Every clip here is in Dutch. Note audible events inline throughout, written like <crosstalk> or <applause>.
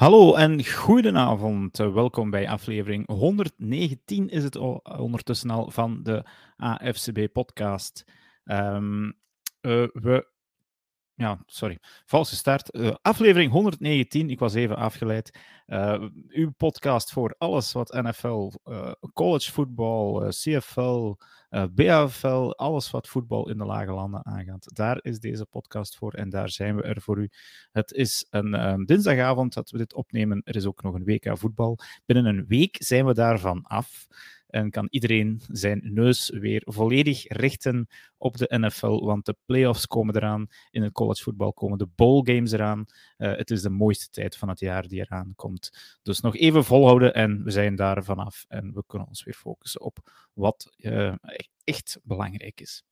Hallo en goedenavond. Welkom bij aflevering 119 is het ondertussen al van de AFCB-podcast. Um, uh, we ja, sorry. Valse start. Uh, aflevering 119, ik was even afgeleid. Uh, uw podcast voor alles wat NFL, uh, college voetbal, CFL, BAFL, alles wat voetbal in de lage landen aangaat. Daar is deze podcast voor en daar zijn we er voor u. Het is een um, dinsdagavond dat we dit opnemen. Er is ook nog een WK voetbal. Binnen een week zijn we daarvan af en kan iedereen zijn neus weer volledig richten op de NFL, want de playoffs komen eraan. In het collegevoetbal komen de bowl games eraan. Uh, het is de mooiste tijd van het jaar die eraan komt. Dus nog even volhouden en we zijn daar vanaf en we kunnen ons weer focussen op wat uh, echt belangrijk is.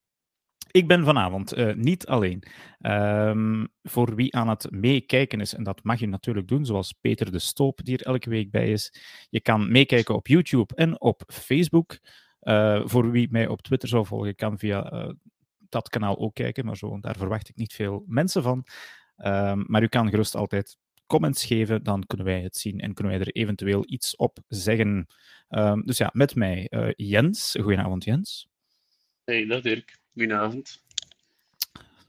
Ik ben vanavond uh, niet alleen. Um, voor wie aan het meekijken is, en dat mag je natuurlijk doen, zoals Peter de Stoop, die er elke week bij is. Je kan meekijken op YouTube en op Facebook. Uh, voor wie mij op Twitter zou volgen, kan via uh, dat kanaal ook kijken, maar zo, daar verwacht ik niet veel mensen van. Um, maar u kan gerust altijd comments geven, dan kunnen wij het zien en kunnen wij er eventueel iets op zeggen. Um, dus ja, met mij Jens. Goedenavond, Jens. Hey, dag Dirk. Goedenavond.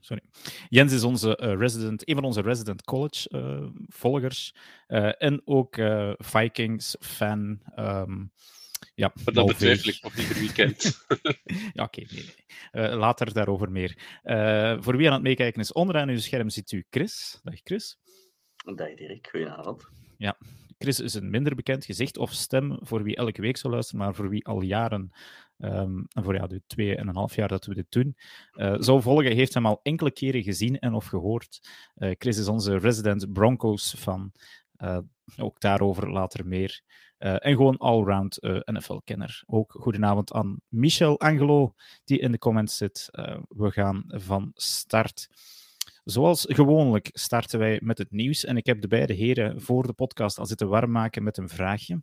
Sorry. Jens is onze uh, resident, een van onze resident college uh, volgers. Uh, en ook Vikings-fan. Um, ja, maar dat betwijfel ik nog ieder weekend. <laughs> ja, oké. Okay, nee, nee. later daarover meer. voor wie aan het meekijken is, onderaan uw scherm ziet u Chris. Dag Chris. Dag Dirk, goedenavond. Ja, Chris is een minder bekend gezicht of stem voor wie elke week zou luisteren, maar voor wie al jaren um, voor ja, de twee en een half jaar dat we dit doen, uh, zou volgen, heeft hem al enkele keren gezien en of gehoord. Uh, Chris is onze resident Broncos van. Uh, ook daarover later meer. en gewoon allround NFL-kenner. Ook goedenavond aan Michel Angelo, die in de comments zit. we gaan van start. Zoals gewoonlijk starten wij met het nieuws. En ik heb de beide heren voor de podcast al zitten warm maken met een vraagje.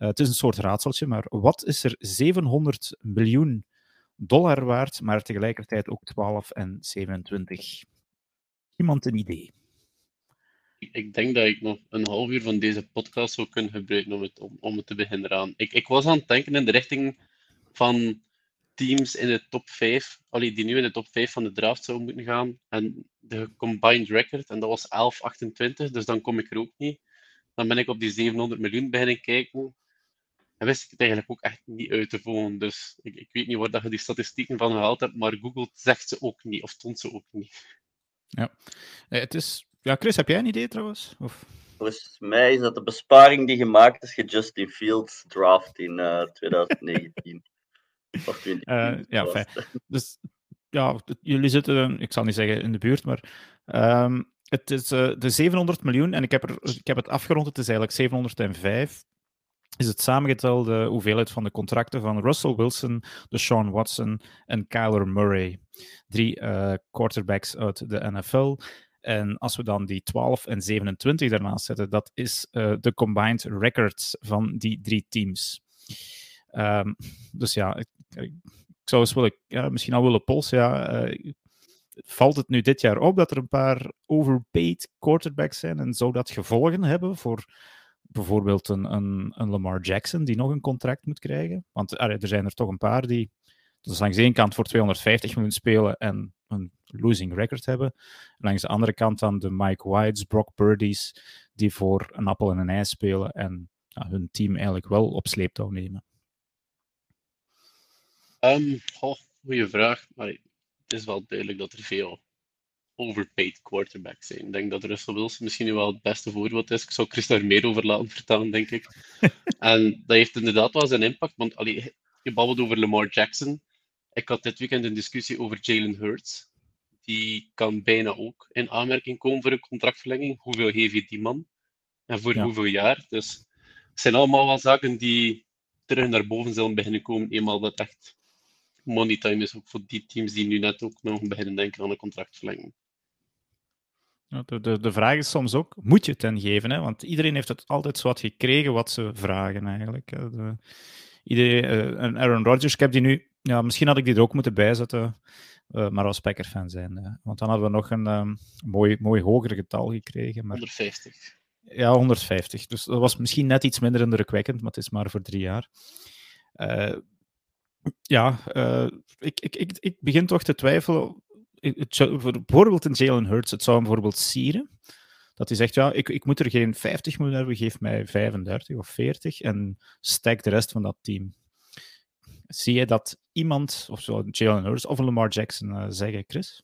Uh, het is een soort raadseltje, maar wat is er 700 miljoen dollar waard, maar tegelijkertijd ook 12 en 27? Iemand een idee? Ik denk dat ik nog een half uur van deze podcast zou kunnen gebruiken om het, om, om te beginnen aan. Ik, ik was aan het denken in de richting van teams in de top 5, allee, die nu in de top 5 van de draft zouden moeten gaan. En de combined record, en dat was 11-28, dus dan kom ik er ook niet. Dan ben ik op die 700 miljoen beginnen kijken. En wist ik het eigenlijk ook echt niet uit te volgen. Dus ik, ik weet niet waar dat je die statistieken van gehaald hebt, maar Google zegt ze ook niet, of stond ze ook niet. Ja, het is... Ja, Chris, heb jij een idee trouwens? Of... Volgens mij is dat de besparing die gemaakt is Justin Fields draft in uh, 2019. <laughs> of 2020. Uh, ja, fijn. <laughs> Dus ja, jullie zitten, ik zal niet zeggen in de buurt, maar um, het is uh, de 700 miljoen en ik heb, er, ik heb het afgerond, het is eigenlijk 705 is het samengetelde hoeveelheid van de contracten van Russell Wilson, Deshaun Watson en Kyler Murray. Drie uh, quarterbacks uit de NFL. En als we dan die 12 en 27 daarnaast zetten, dat is uh, de combined records van die drie teams. Um, dus ja, ik, ik, zou eens willen, ja, misschien al willen polsen. Ja, uh, valt het nu dit jaar op dat er een paar overpaid quarterbacks zijn en zou dat gevolgen hebben voor bijvoorbeeld een, een, een, Lamar Jackson die nog een contract moet krijgen. Want er zijn er toch een paar die dus langs de ene kant voor 250 miljoen spelen en een losing record hebben. langs de andere kant dan de Mike Whites, Brock Purdy's, die voor een appel en een ei spelen en hun team eigenlijk wel op sleeptouw nemen. Um, oh, goeie vraag. Maar het is wel duidelijk dat er veel overpaid quarterbacks zijn. Ik denk dat Russell Wilson misschien nu wel het beste voorbeeld is. Ik zou Chris daar meer over laten vertellen, denk ik. <laughs> en dat heeft inderdaad wel zijn impact, want allee, je babbelt over Lamar Jackson. Ik had dit weekend een discussie over Jalen Hurts. Die kan bijna ook in aanmerking komen voor een contractverlenging. Hoeveel geef je die man? En voor hoeveel jaar? Dus het zijn allemaal wel zaken die terug naar boven zullen beginnen komen, eenmaal dat echt money time is ook voor die teams die nu net ook nog beginnen denken aan een contractverlenging. De, de, de vraag is soms ook, moet je het hen geven? Hè? Want iedereen heeft het altijd zo wat gekregen wat ze vragen eigenlijk. De, iedereen, uh, en Aaron Rodgers, ik heb die nu... Ja, misschien had ik die er ook moeten bijzetten, uh, maar als Packer-fan zijn. Want dan hadden we nog een um, mooi, mooi hoger getal gekregen. Maar, 150. Ja, 150. Dus dat was misschien net iets minder indrukwekkend, maar het is maar voor drie jaar. Uh, ja, uh, ik, ik, ik, ik begin toch te twijfelen. Het, bijvoorbeeld in Jalen Hurts, het zou hem bijvoorbeeld sieren. Dat hij zegt, ja, ik, ik moet er geen 50 miljoen hebben, geef mij 35 of 40 en stek de rest van dat team. Zie je dat iemand, of zo, Jalen Hurts of Lamar Jackson uh, zeggen, Chris?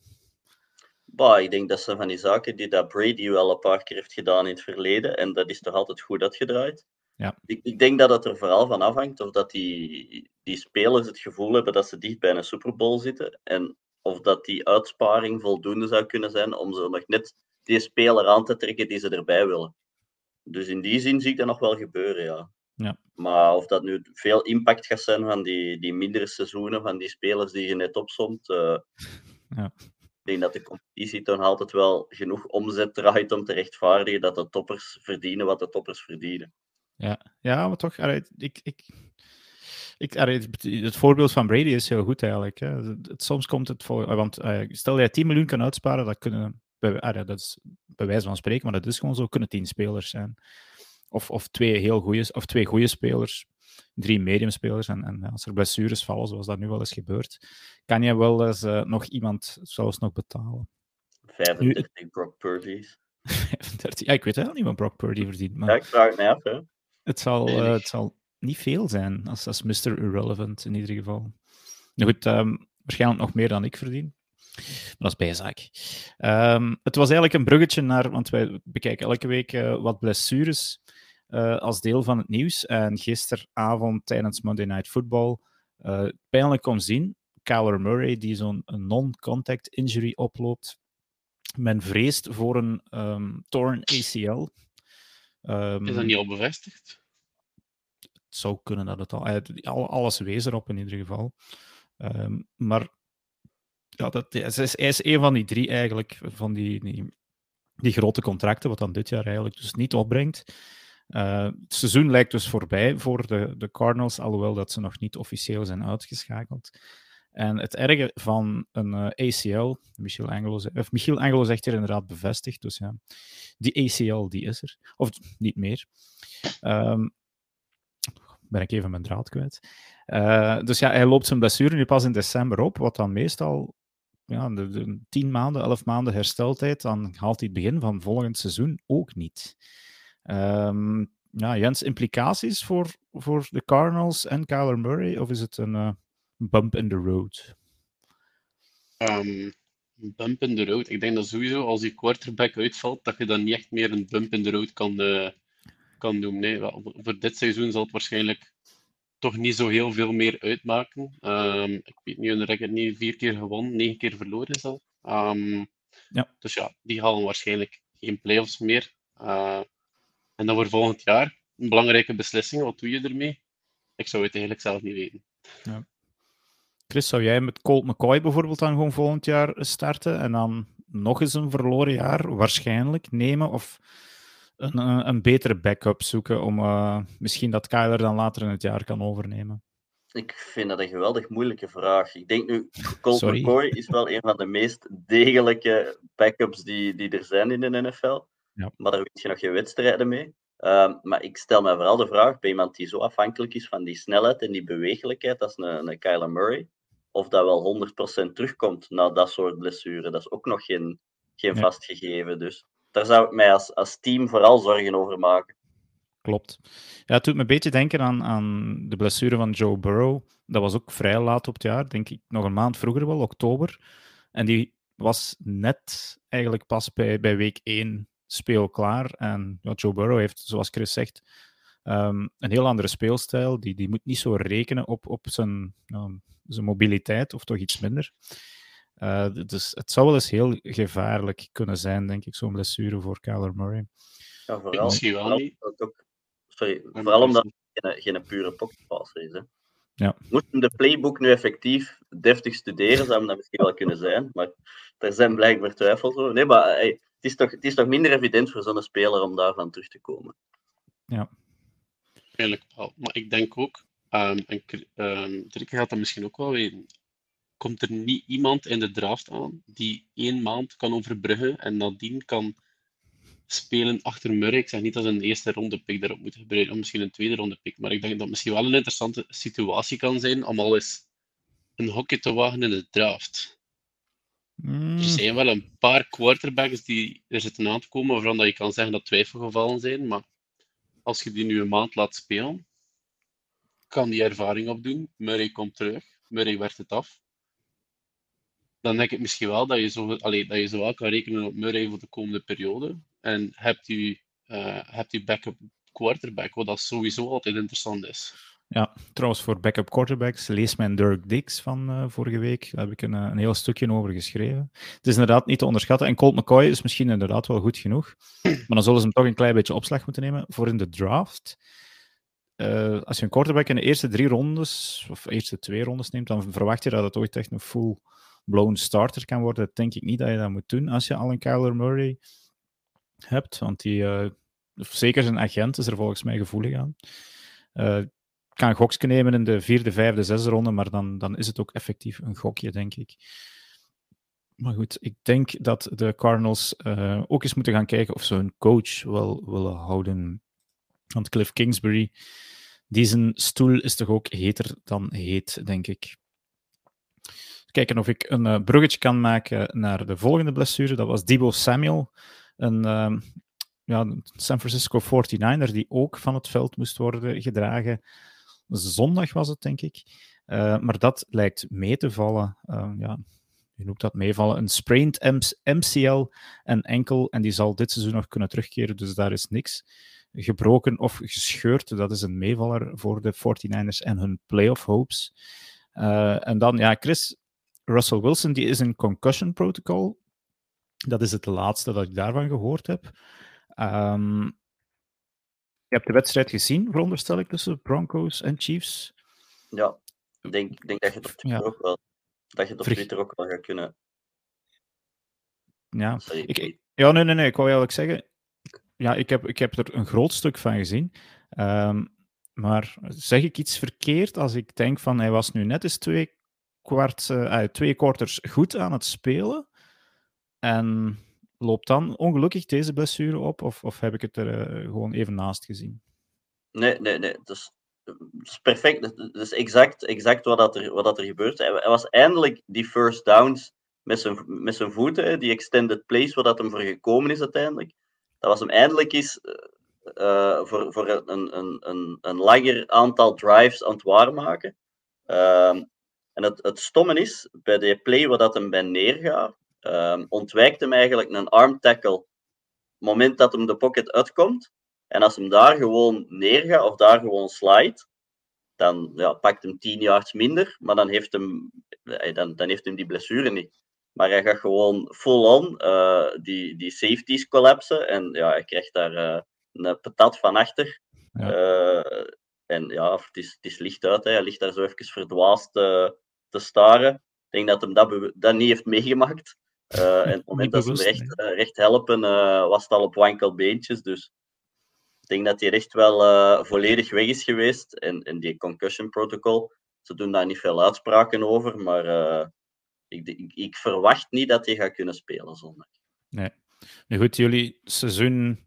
Bah, ik denk dat zijn van die zaken die dat Brady wel een paar keer heeft gedaan in het verleden. En dat is toch altijd goed uitgedraaid. Ja. Ik, ik denk dat het er vooral van afhangt of dat die, die spelers het gevoel hebben dat ze dicht bij een Super Bowl zitten. En of dat die uitsparing voldoende zou kunnen zijn om ze nog net die speler aan te trekken die ze erbij willen. Dus in die zin zie ik dat nog wel gebeuren, ja. ja. Maar of dat nu veel impact gaat zijn van die, die mindere seizoenen, van die spelers die je net opzomt, uh, ja. Ik denk dat de competitie toch altijd wel genoeg omzet draait om te rechtvaardigen dat de toppers verdienen wat de toppers verdienen. Ja, ja maar toch, allee, ik, ik, ik, het voorbeeld van Brady is heel goed eigenlijk. Hè. Soms komt het voor, want uh, stel dat je 10 miljoen kan uitsparen, dat kunnen, dat is bij wijze van spreken, maar dat is gewoon zo, kunnen 10 spelers zijn. Of, of twee heel goede, of twee goede spelers drie mediumspelers. En, en als er blessures vallen, zoals dat nu wel eens gebeurt, kan je wel eens uh, nog iemand zelfs nog betalen. 35 nu... Brock Purdy's. <laughs> 35, ja, ik weet wel niet wat Brock Purdy verdient. Maar ja, ik vraag het af. Hè. Het, zal, uh, het zal niet veel zijn, als, als Mr. Irrelevant in ieder geval. Nou goed, um, waarschijnlijk nog meer dan ik verdien. Maar dat is bijzaak. Um, het was eigenlijk een bruggetje naar, want wij bekijken elke week uh, wat blessures uh, als deel van het nieuws. En gisteravond tijdens Monday Night Football uh, pijnlijk kon zien, Kyler Murray die zo'n non-contact injury oploopt. Men vreest voor een um, torn ACL. Is dat niet al bevestigd? Zou kunnen dat het al... Alles wees erop in ieder geval. Um, maar ja, dat, hij, is, is een van die drie eigenlijk, van die, die, grote contracten, wat dan dit jaar eigenlijk dus niet opbrengt. Uh, het seizoen lijkt dus voorbij voor de, de Cardinals, alhoewel dat ze nog niet officieel zijn uitgeschakeld. En het erge van een eh, ACL, Michiel Angelo, of Michiel Angelo zegt hier inderdaad bevestigd, dus ja, die ACL die is er, of niet meer. Um, ben ik even mijn draad kwijt. Uh, dus ja, hij loopt zijn blessure nu pas in december op, wat dan meestal ja, de, de 10 maanden, 11 maanden hersteltijd, dan haalt hij het begin van volgend seizoen ook niet. Um, ja, Jens, implicaties voor, voor de Cardinals en Kyler Murray? Of is het een uh, bump in the road? Um, bump in the road. Ik denk dat sowieso als die quarterback uitvalt, dat je dan niet echt meer een bump in the road kan, uh, kan doen. Nee, wel, voor dit seizoen zal het waarschijnlijk toch niet zo heel veel meer uitmaken. Um, ik weet niet, hun record niet vier keer gewonnen, negen keer verloren is al. ja. Dus ja, die halen waarschijnlijk geen playoffs meer. Uh, en dan voor volgend jaar, een belangrijke beslissing, wat doe je ermee? Ik zou het eigenlijk zelf niet weten. Ja. Chris, zou jij met Colt McCoy bijvoorbeeld dan gewoon volgend jaar starten en dan nog eens een verloren jaar waarschijnlijk nemen? Of een, een, een betere backup zoeken om uh, misschien dat Kyler dan later in het jaar kan overnemen? Ik vind dat een geweldig moeilijke vraag. Ik denk nu, <laughs> Colt McCoy is wel een van de meest degelijke backups die, die er zijn in de NFL. Ja. Maar daar weet je nog geen wedstrijden mee. Uh, maar ik stel me vooral de vraag bij iemand die zo afhankelijk is van die snelheid en die bewegelijkheid als een, een Kyler Murray, of dat wel 100% terugkomt na dat soort blessuren. Dat is ook nog geen, geen ja. vast gegeven. Dus daar zou ik mij als, als team vooral zorgen over maken. Klopt. Ja, het doet me een beetje denken aan, aan de blessure van Joe Burrow. Dat was ook vrij laat op het jaar, denk ik nog een maand vroeger wel, oktober. En die was net eigenlijk pas bij, bij week 1 speel klaar. En Joe Burrow heeft, zoals Chris zegt, um, een heel andere speelstijl. Die, die moet niet zo rekenen op, op zijn, um, zijn mobiliteit, of toch iets minder. Uh, dus het zou wel eens heel gevaarlijk kunnen zijn, denk ik, zo'n blessure voor Kyler Murray. Ja, vooral, Misschien wel niet. Ook, sorry, vooral omdat het geen, geen pure pocketpasser is. Hè. Ja. Moesten de playbook nu effectief deftig studeren, zou dat misschien wel kunnen zijn. Maar er zijn blijkbaar twijfels over. Nee, maar hey, het, is toch, het is toch minder evident voor zo'n speler om daarvan terug te komen. Ja. Eigenlijk wel. Maar ik denk ook, um, en um, gaat dat misschien ook wel weten, komt er niet iemand in de draft aan die één maand kan overbruggen en nadien kan spelen achter Murray. Ik zeg niet dat ze een eerste ronde pick daarop moeten gebruiken, of misschien een tweede ronde pick. Maar ik denk dat het misschien wel een interessante situatie kan zijn om al eens een hokje te wagen in de draft. Mm, Er zijn wel een paar quarterbacks die er zitten aan te komen, waarvan dat je kan zeggen dat twijfelgevallen zijn. Maar als je die nu een maand laat spelen, kan die ervaring opdoen. Murray komt terug. Murray werkt het af. Dan denk ik misschien wel dat je, zo, allee, dat je zowel kan rekenen op Murray voor de komende periode. En hebt u, eh hebt u backup quarterback, wat dat sowieso altijd interessant is. Ja, trouwens, voor backup quarterbacks, lees mijn Dirk Dix van eh, vorige week. Daar heb ik een, eh, een heel stukje over geschreven. Het is inderdaad niet te onderschatten. En Colt McCoy is misschien inderdaad wel goed genoeg. Maar dan zullen ze hem toch een klein beetje opslag moeten nemen voor in de draft. Als je een quarterback in de eerste drie rondes, of eerste twee rondes neemt, dan verwacht je dat het ooit echt een full-blown starter kan worden. Denk ik niet dat je dat moet doen als je al een Kyler Murray hebt. Want die, eh, zeker zijn agent is er volgens mij gevoelig aan. Eh, kan gokje nemen in de vierde, vijfde, zesde ronde, maar dan, dan is het ook effectief een gokje, denk ik. Maar goed, ik denk dat de Cardinals eh, ook eens moeten gaan kijken of ze hun coach wel willen houden. Want Cliff Kingsbury, die zijn stoel is toch ook heter dan heet, denk ik. Kijken of ik een eh, bruggetje kan maken naar de volgende blessure. Dat was Debo Samuel, een ehm, ja, San Francisco 49er die ook van het veld moest worden gedragen. Zondag was het, denk ik. Uh, maar dat lijkt mee te vallen. Uh, ja, je noemt dat meevallen. Een sprained MCL en enkel. En die zal dit seizoen nog kunnen terugkeren. Dus daar is niks gebroken of gescheurd. Dat is een meevaller voor de 49ers en hun playoff hopes. Uh, en dan, ja, Chris, Russell Wilson, die is een concussion protocol. Dat is het laatste dat ik daarvan gehoord heb. Um, je hebt de wedstrijd gezien, veronderstel ik, tussen Broncos en Chiefs. Ja, ik denk, denk dat je het op Twitter, ja. ook, wel, dat je het op Twitter ook wel gaat kunnen. Ja, ik, ja nee, nee, nee, ik wou eigenlijk zeggen, ja, ik heb, ik heb er een groot stuk van gezien. Um, maar zeg ik iets verkeerd als ik denk van hij was nu net eens twee, kwart, uh, twee quarters goed aan het spelen en loopt dan ongelukkig deze blessure op? Of, of heb ik het er uh, gewoon even naast gezien? Nee, nee, nee. Dat is, perfect. Dat is exact, exact wat, dat er, wat dat er gebeurt. Hij, was eindelijk die first downs met zijn, met zijn voeten, die extended plays, waar dat hem voor gekomen is uiteindelijk. Dat was hem eindelijk eens uh, voor, voor een, een, een, een langer aantal drives aan het waarmaken. Uh, en het, het stomme is, bij de play waar dat hem bij neergaat, um, ontwijkt hem eigenlijk een arm tackle moment dat hem de pocket uitkomt. En als hem daar gewoon neergaat of daar gewoon slide, dan ja, pakt hem 10 yards minder, maar dan heeft, hem, dan, dan heeft hem die blessure niet. Maar hij gaat gewoon full-on uh, die, die safeties collapsen en ja, hij krijgt daar uh, een patat van achter. Ja. Uh, en ja, het is, het is licht uit, hè. hij ligt daar zo even verdwaasd te staren. Ik denk dat hem dat, dat niet heeft meegemaakt. Uh, en op het moment dat ze hem recht, recht helpen, uh, was het al op wankelbeentjes. Dus ik denk dat hij echt wel volledig weg is geweest. En, en die concussion protocol, ze doen daar niet veel uitspraken over. Maar ik, ik, ik, verwacht niet dat hij gaat kunnen spelen zondag. Nee. Nu goed, jullie seizoen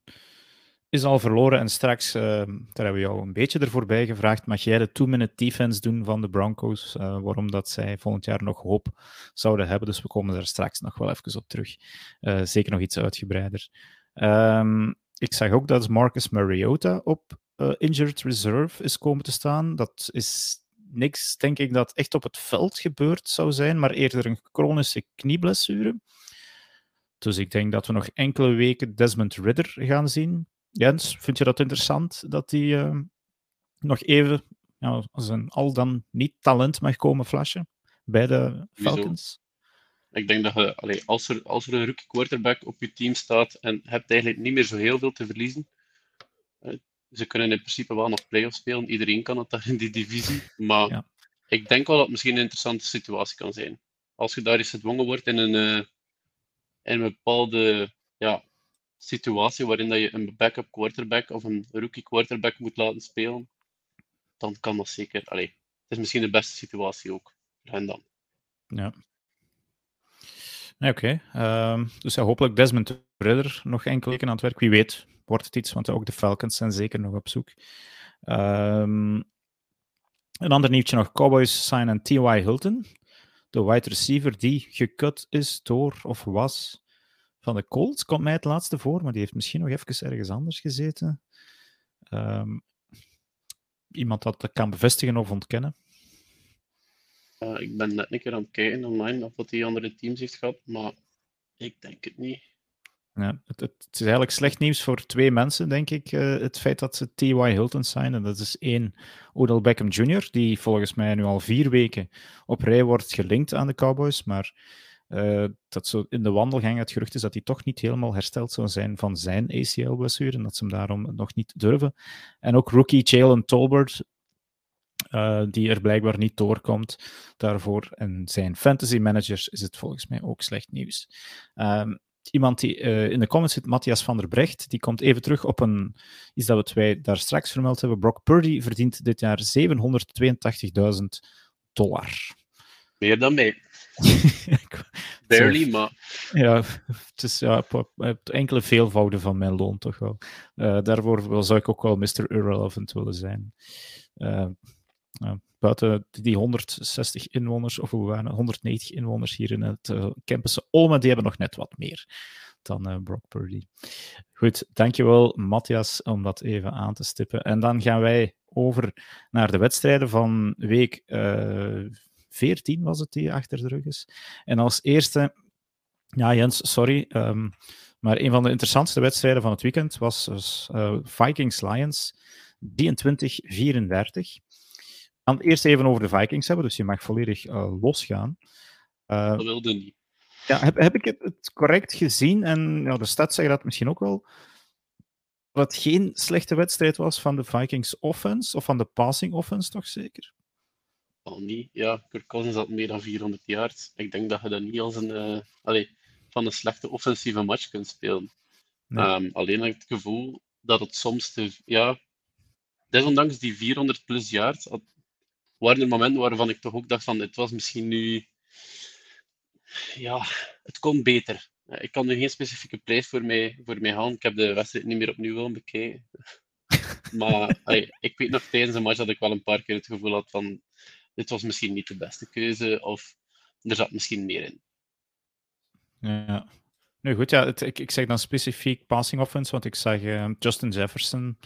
is al verloren. En straks, uh, daar hebben we jou een beetje ervoor bij gevraagd. Mag jij de two-minute defense doen van de Broncos? Uh, waarom dat zij volgend jaar nog hoop zouden hebben. Dus we komen daar straks nog wel even op terug. Uh, zeker nog iets uitgebreider. Um, ik zag ook dat Marcus Mariota op injured reserve is komen te staan. Dat is niks, denk ik, dat echt op het veld gebeurd zou zijn, maar eerder een chronische knieblessure. Dus ik denk dat we nog enkele weken Desmond Ridder gaan zien. Jens, vind je dat interessant dat hij uh, nog even ja, als een al dan niet talent mag komen flashen bij de Falcons? Ik denk dat je, allee, als, er, als er een rookie quarterback op je team staat en hebt eigenlijk niet meer zo heel veel te verliezen, uh, ze kunnen in principe wel nog playoffs spelen. Iedereen kan het daar in die divisie. Maar ja. ik denk wel dat het misschien een interessante situatie kan zijn. Als je daar eens gedwongen wordt in een, uh, in een bepaalde ja, situatie waarin dat je een backup quarterback of een rookie quarterback moet laten spelen, dan kan dat zeker. Allee, het is misschien de beste situatie ook. En dan. Ja. Oké, ehm, dus ja, hopelijk Desmond Ridder nog enkele weken aan het werk. Wie weet wordt het iets, want ook de Falcons zijn zeker nog op zoek. Ehm, een ander nieuwtje nog. Cowboys signen T.Y. Hilton, de wide receiver die gekut is door, of was, van de Colts. Komt mij het laatste voor, maar die heeft misschien nog even ergens anders gezeten. Ehm, iemand dat dat kan bevestigen of ontkennen? Uh, ik ben net een keer aan het kijken online of wat die andere teams heeft gehad, maar ik denk het niet. Ja, het, het, is eigenlijk slecht nieuws voor twee mensen, denk ik. Uh, het feit dat ze T.Y. Hilton zijn. En dat is één, Odell Beckham Jr., die volgens mij nu al vier weken op rij wordt gelinkt aan de Cowboys. Maar uh, dat zo in de wandelgang het gerucht is dat hij toch niet helemaal hersteld zou zijn van zijn ACL-blessure. En dat ze hem daarom nog niet durven. En ook rookie Jalen Tolbert, uh, die er blijkbaar niet doorkomt daarvoor. En zijn fantasy managers is het volgens mij ook slecht nieuws. Um, iemand die uh, in de comments zit, Matthias van der Brecht, die komt even terug op een, iets dat wij daar straks vermeld hebben. Brock Purdy verdient dit jaar 782.000 dollar. Meer dan mij. <laughs> Barely, Zo, maar... Ja, het is ja, enkele veelvouden van mijn loon toch wel. Uh, daarvoor zou ik ook wel Mr. Irrelevant willen zijn. Uh, uh, buiten die 160 inwoners, of hoe waren 190 inwoners hier in het uh, campus Olme, die hebben nog net wat meer dan Brock Purdy. Goed, dankjewel Matthias om dat even aan te stippen. En dan gaan wij over naar de wedstrijden van week 14 was het die achter de rug is. En als eerste, ja Jens, sorry, um, maar een van de interessantste wedstrijden van het weekend was dus, Vikings-Lions 23-34 gaan het eerst even over de Vikings hebben, dus je mag volledig uh, losgaan. Uh, dat wilde niet. Ja, heb, heb ik het, correct gezien? En ja, de stats zeggen dat misschien ook wel. Dat het geen slechte wedstrijd was van de Vikings offense, of van de passing offense toch zeker? Al niet. Ja, Kirk Cousins had meer dan 400 yards. Ik denk dat je dat niet als een, uh, allez, van een slechte offensieve match kunt spelen. Nee. Um, alleen heb ik het gevoel dat het soms te, ja, desondanks die 400 plus yards, had, waren er momenten waarvan ik toch ook dacht van, het was misschien nu... Ja, het kon beter. Ik kan nu geen specifieke prijs voor mij, voor mij halen. Ik heb de wedstrijd niet meer opnieuw willen bekijken. <laughs> Maar allee, ik weet nog tijdens een match dat ik wel een paar keer het gevoel had van dit was misschien niet de beste keuze of er zat misschien meer in. Ja. Nu goed, ja, het, ik, ik zeg dan specifiek passing offense, want ik zag uh, Justin Jefferson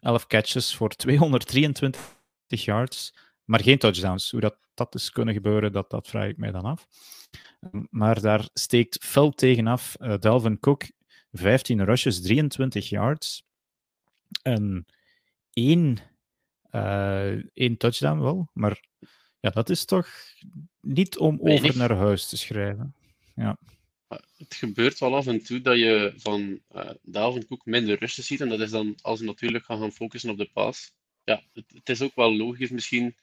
11 catches voor 223 yards maar geen touchdowns. Hoe dat, dat is kunnen gebeuren, dat, dat vraag ik mij dan af. Maar daar steekt fel tegenaf uh, Dalvin Cook, 15 rushes, 23 yards. En één, uh, één touchdown wel, maar ja, dat is toch niet om Weinig. over naar huis te schrijven. Ja. Het gebeurt wel af en toe dat je van uh, Dalvin Cook minder rushes ziet. En dat is dan als we natuurlijk gaan, gaan focussen op de paas. Ja, het, het is ook wel logisch misschien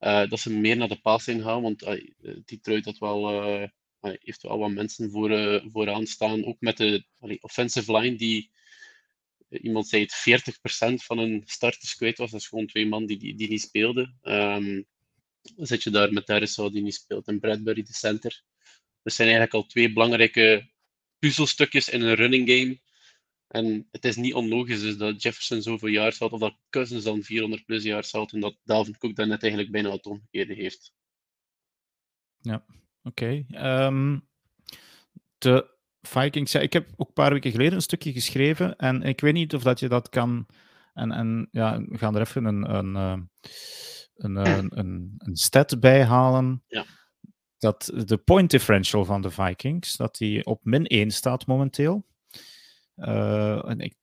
uh, dat ze meer naar de passing gaan, want uh, Detroit dat wel, uh, heeft wel wat mensen voor, vooraan staan. Ook met de offensive line, die iemand zei het 40% van hun starters kwijt was. Dat is gewoon twee man die, die, die niet speelden. Um, zit je daar met Harrison die niet speelt en Bradbury, de center. Er zijn eigenlijk al twee belangrijke puzzelstukjes in een running game en het is niet onlogisch dus dat Jefferson zoveel jaar had, of dat Cousins dan 400 plus jaar had, en dat Dalvin Cook dan net eigenlijk bijna het omgekeerde heeft. Ja, oké. Um, de Vikings, ja, ik heb ook een paar weken geleden een stukje geschreven, en ik weet niet of dat je dat kan, en, en ja, we gaan er even een, een, een, een, een, een stat bij halen. Ja. Dat de point differential van de Vikings, dat die op min 1 staat momenteel. Uh, en ik,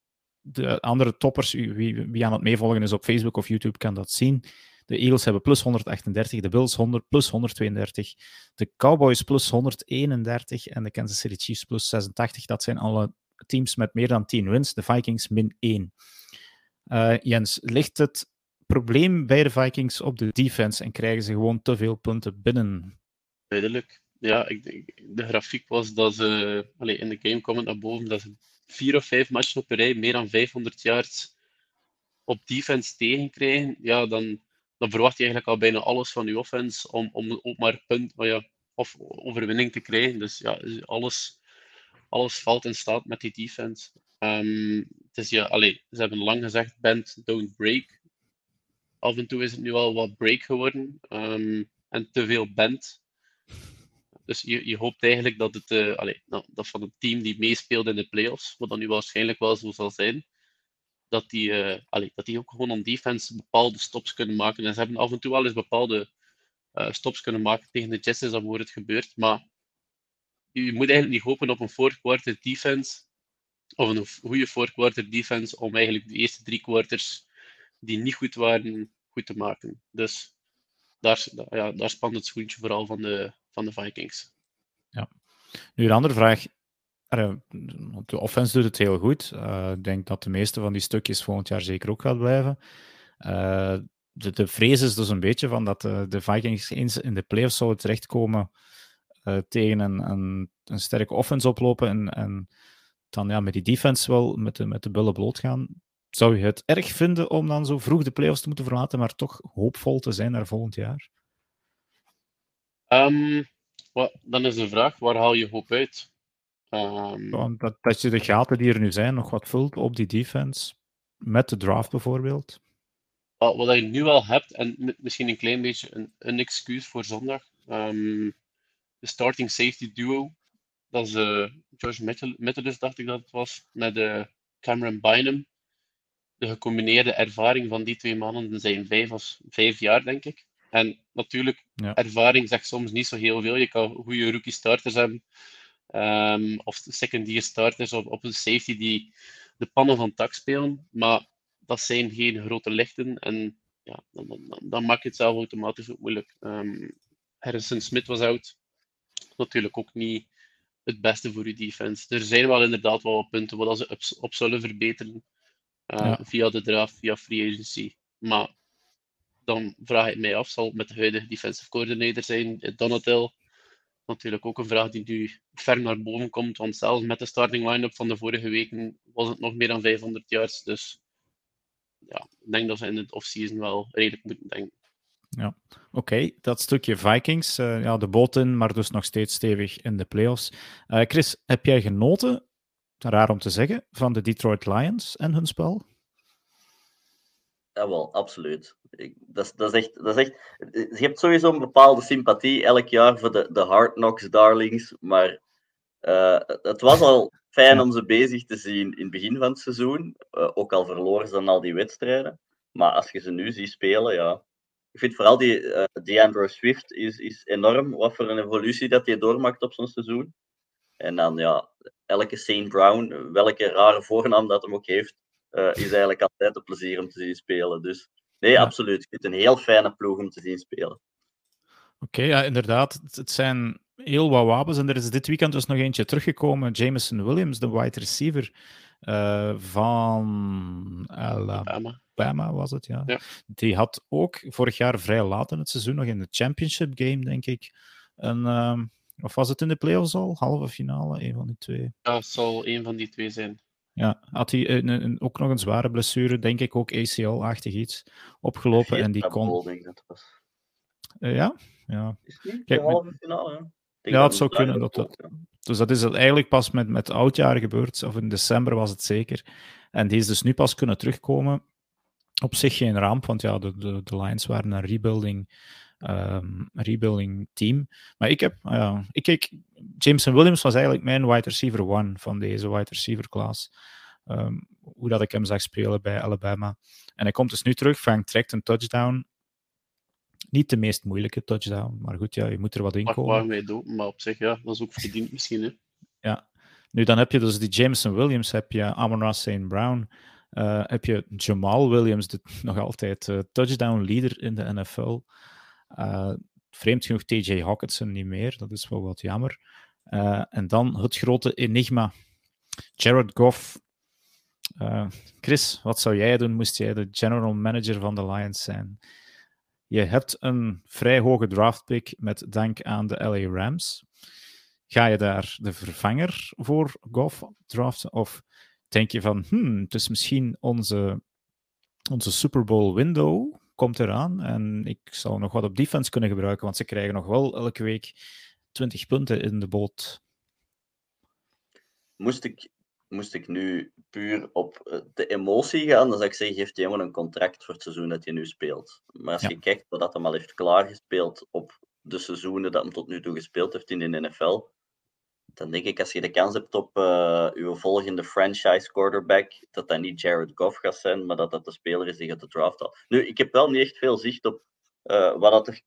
de andere toppers, wie, wie aan het meevolgen is op Facebook of YouTube, kan dat zien. De Eagles hebben plus 138, de Bills 100, plus 132, de Cowboys plus 131 en de Kansas City Chiefs plus 86. Dat zijn alle teams met meer dan 10 wins. De Vikings min 1. Uh, Jens, ligt het probleem bij de Vikings op de defense en krijgen ze gewoon te veel punten binnen? Duidelijk. Ja, ik, de grafiek was dat ze allez, in de game komen naar boven dat ze vier of vijf matchen op rij meer dan 500 yards op defense tegenkrijgen, ja, dan, dan verwacht je eigenlijk al bijna alles van je offense om, om ook maar punt, maar ja, of overwinning te krijgen. Dus ja, alles, alles valt in staat met die defense. Um, het is ja, allee, ze hebben lang gezegd: bend, don't break. Af en toe is het nu al wat break geworden um, en te veel bend. Dus je, je hoopt eigenlijk dat het uh, allee, nou, dat van het team die meespeelt in de playoffs, wat dan nu waarschijnlijk wel zo zal zijn, dat die, uh, allee, dat die ook gewoon aan defense bepaalde stops kunnen maken. En ze hebben af en toe wel eens bepaalde uh, stops kunnen maken tegen de Jets, is dat waar het gebeurt. Maar je moet eigenlijk niet hopen op een defense, of een goede fourth quarter defense, om eigenlijk de eerste drie quarters die niet goed waren, goed te maken. Dus daar, ja, daar spant het schoentje vooral van de, van de Vikings. Ja. Nu een andere vraag. De offense doet het heel goed. Uh, ik denk dat de meeste van die stukjes volgend jaar zeker ook gaat blijven. Uh, de, de vrees is dus een beetje van dat de, de Vikings eens in de playoffs zouden terechtkomen tegen een, een, een, sterke offense oplopen en, en dan ja, met die defense wel met de, met de bullen bloot gaan. Zou je het erg vinden om dan zo vroeg de playoffs te moeten verlaten, maar toch hoopvol te zijn naar volgend jaar? Um, well, dan is de vraag, waar haal je hoop uit? Um... Dat, dat je de gaten die er nu zijn nog wat vult op die defense, met de draft bijvoorbeeld? Wat je nu al hebt, en misschien een klein beetje een, een excuus voor zondag, um, de starting safety duo, dat is uh, George Methodist, dacht ik dat het was, met uh, Cameron Bynum de gecombineerde ervaring van die twee mannen zijn vijf, of, vijf jaar, denk ik. En natuurlijk, ja. ervaring zegt soms niet zo heel veel. Je kan goede rookie starters hebben, um, of second year starters op, op een safety die de pannen van tak spelen, maar dat zijn geen grote lichten en ja, dan, dan, dan maakt het zelf automatisch ook moeilijk. Um, Harrison Smith was out, natuurlijk ook niet het beste voor je defense. Er zijn wel inderdaad wel punten waar ze op, op zullen verbeteren. Uh, via de draft, via free agency. Maar dan vraag ik mij af, zal met de huidige defensive coordinator zijn, eh, Donatel. Natuurlijk ook een vraag die nu ver naar boven komt, want zelfs met de starting line-up van de vorige weken was het nog meer dan 500 yards. Dus ja, ik denk dat ze in het offseason wel redelijk moeten denken. Ja, oké. Dat stukje Vikings, uh, ja, de boot in, maar dus nog steeds stevig in de playoffs. Uh, Chris, heb jij genoten raar om te zeggen, van de Detroit Lions en hun spel? Jawel, absoluut. Ik, dat, is, dat, is echt, dat is echt... Je hebt sowieso een bepaalde sympathie elk jaar voor de, de Hard Knocks Darlings, maar uh, het was al fijn om ze bezig te zien in het begin van het seizoen, uh, ook al verloren ze dan al die wedstrijden. Maar als je ze nu ziet spelen, ja... Ik vind vooral die uh, DeAndre Swift is, is enorm, wat voor een evolutie dat hij doormaakt op zo'n seizoen. En dan, ja, elke St. Brown, welke rare voornaam dat hem ook heeft, uh, is eigenlijk altijd een plezier om te zien spelen. Dus nee, ja. absoluut. Het is een heel fijne ploeg om te zien spelen. Oké, okay, ja, inderdaad. Het zijn heel wat wapens. En er is dit weekend dus nog eentje teruggekomen. Jameson Williams, de wide receiver uh, van Alabama, was het, ja. ja. Die had ook vorig jaar vrij laat in het seizoen, nog in de championship game, denk ik, een... Uh, of was het in de playoffs al? Halve finale, een van die twee. Ja, het zal een van die twee zijn. Ja, had hij een, een, ook nog een zware blessure, denk ik ook ACL-achtig iets, opgelopen. en die kon. Denk dat was. Uh, ja, ja. Is niet Kijk, de halve finale? Ja, het zou kunnen. Dat, dat, dus dat is het eigenlijk pas met, met oudjaar gebeurd, of in december was het zeker. En die is dus nu pas kunnen terugkomen. Op zich geen ramp, want ja, de, de, de Lions waren een rebuilding um, rebuilding team. Maar ik heb, uh, ik keek, Jameson Williams was eigenlijk mijn wide receiver one van deze wide receiver class. Um, hoe dat ik hem zag spelen bij Alabama. En hij komt dus nu terug, vangt, trekt een touchdown. Niet de meest moeilijke touchdown, maar goed, ja, je moet er wat in komen. Mee doen, maar op zich, ja, dat is ook verdiend misschien. Hè? Ja, nu dan heb je dus die Jameson Williams, heb je Amon St. Brown, uh, heb je Jamal Williams, de, <laughs> nog altijd uh, touchdown leader in de NFL. Uh, vreemd genoeg TJ Hawkinson niet meer, dat is wel wat jammer. Uh, en dan het grote enigma, Jared Goff. Uh, Chris, wat zou jij doen moest jij de general manager van de Lions zijn? Je hebt een vrij hoge draftpick met dank aan de LA Rams. Ga je daar de vervanger voor Goff draften? Of denk je van, hmm, het is misschien onze, onze Super Bowl window komt eraan. En ik zou nog wat op defense kunnen gebruiken, want ze krijgen nog wel elke week 20 punten in de boot. Moest ik, moest ik nu puur op eh, de emotie gaan, dan zou ik zeggen, geef die jongen een contract voor het seizoen dat hij nu speelt. Maar als Ja. je kijkt wat hij al heeft klaargespeeld op de seizoenen dat hij tot nu toe gespeeld heeft in de NFL, dan denk ik als je de kans hebt op eh uw volgende franchise quarterback, dat dat niet Jared Goff gaat zijn, maar dat dat de speler is die gaat de draft al. Nu, ik heb wel niet echt veel zicht op eh, wat dat er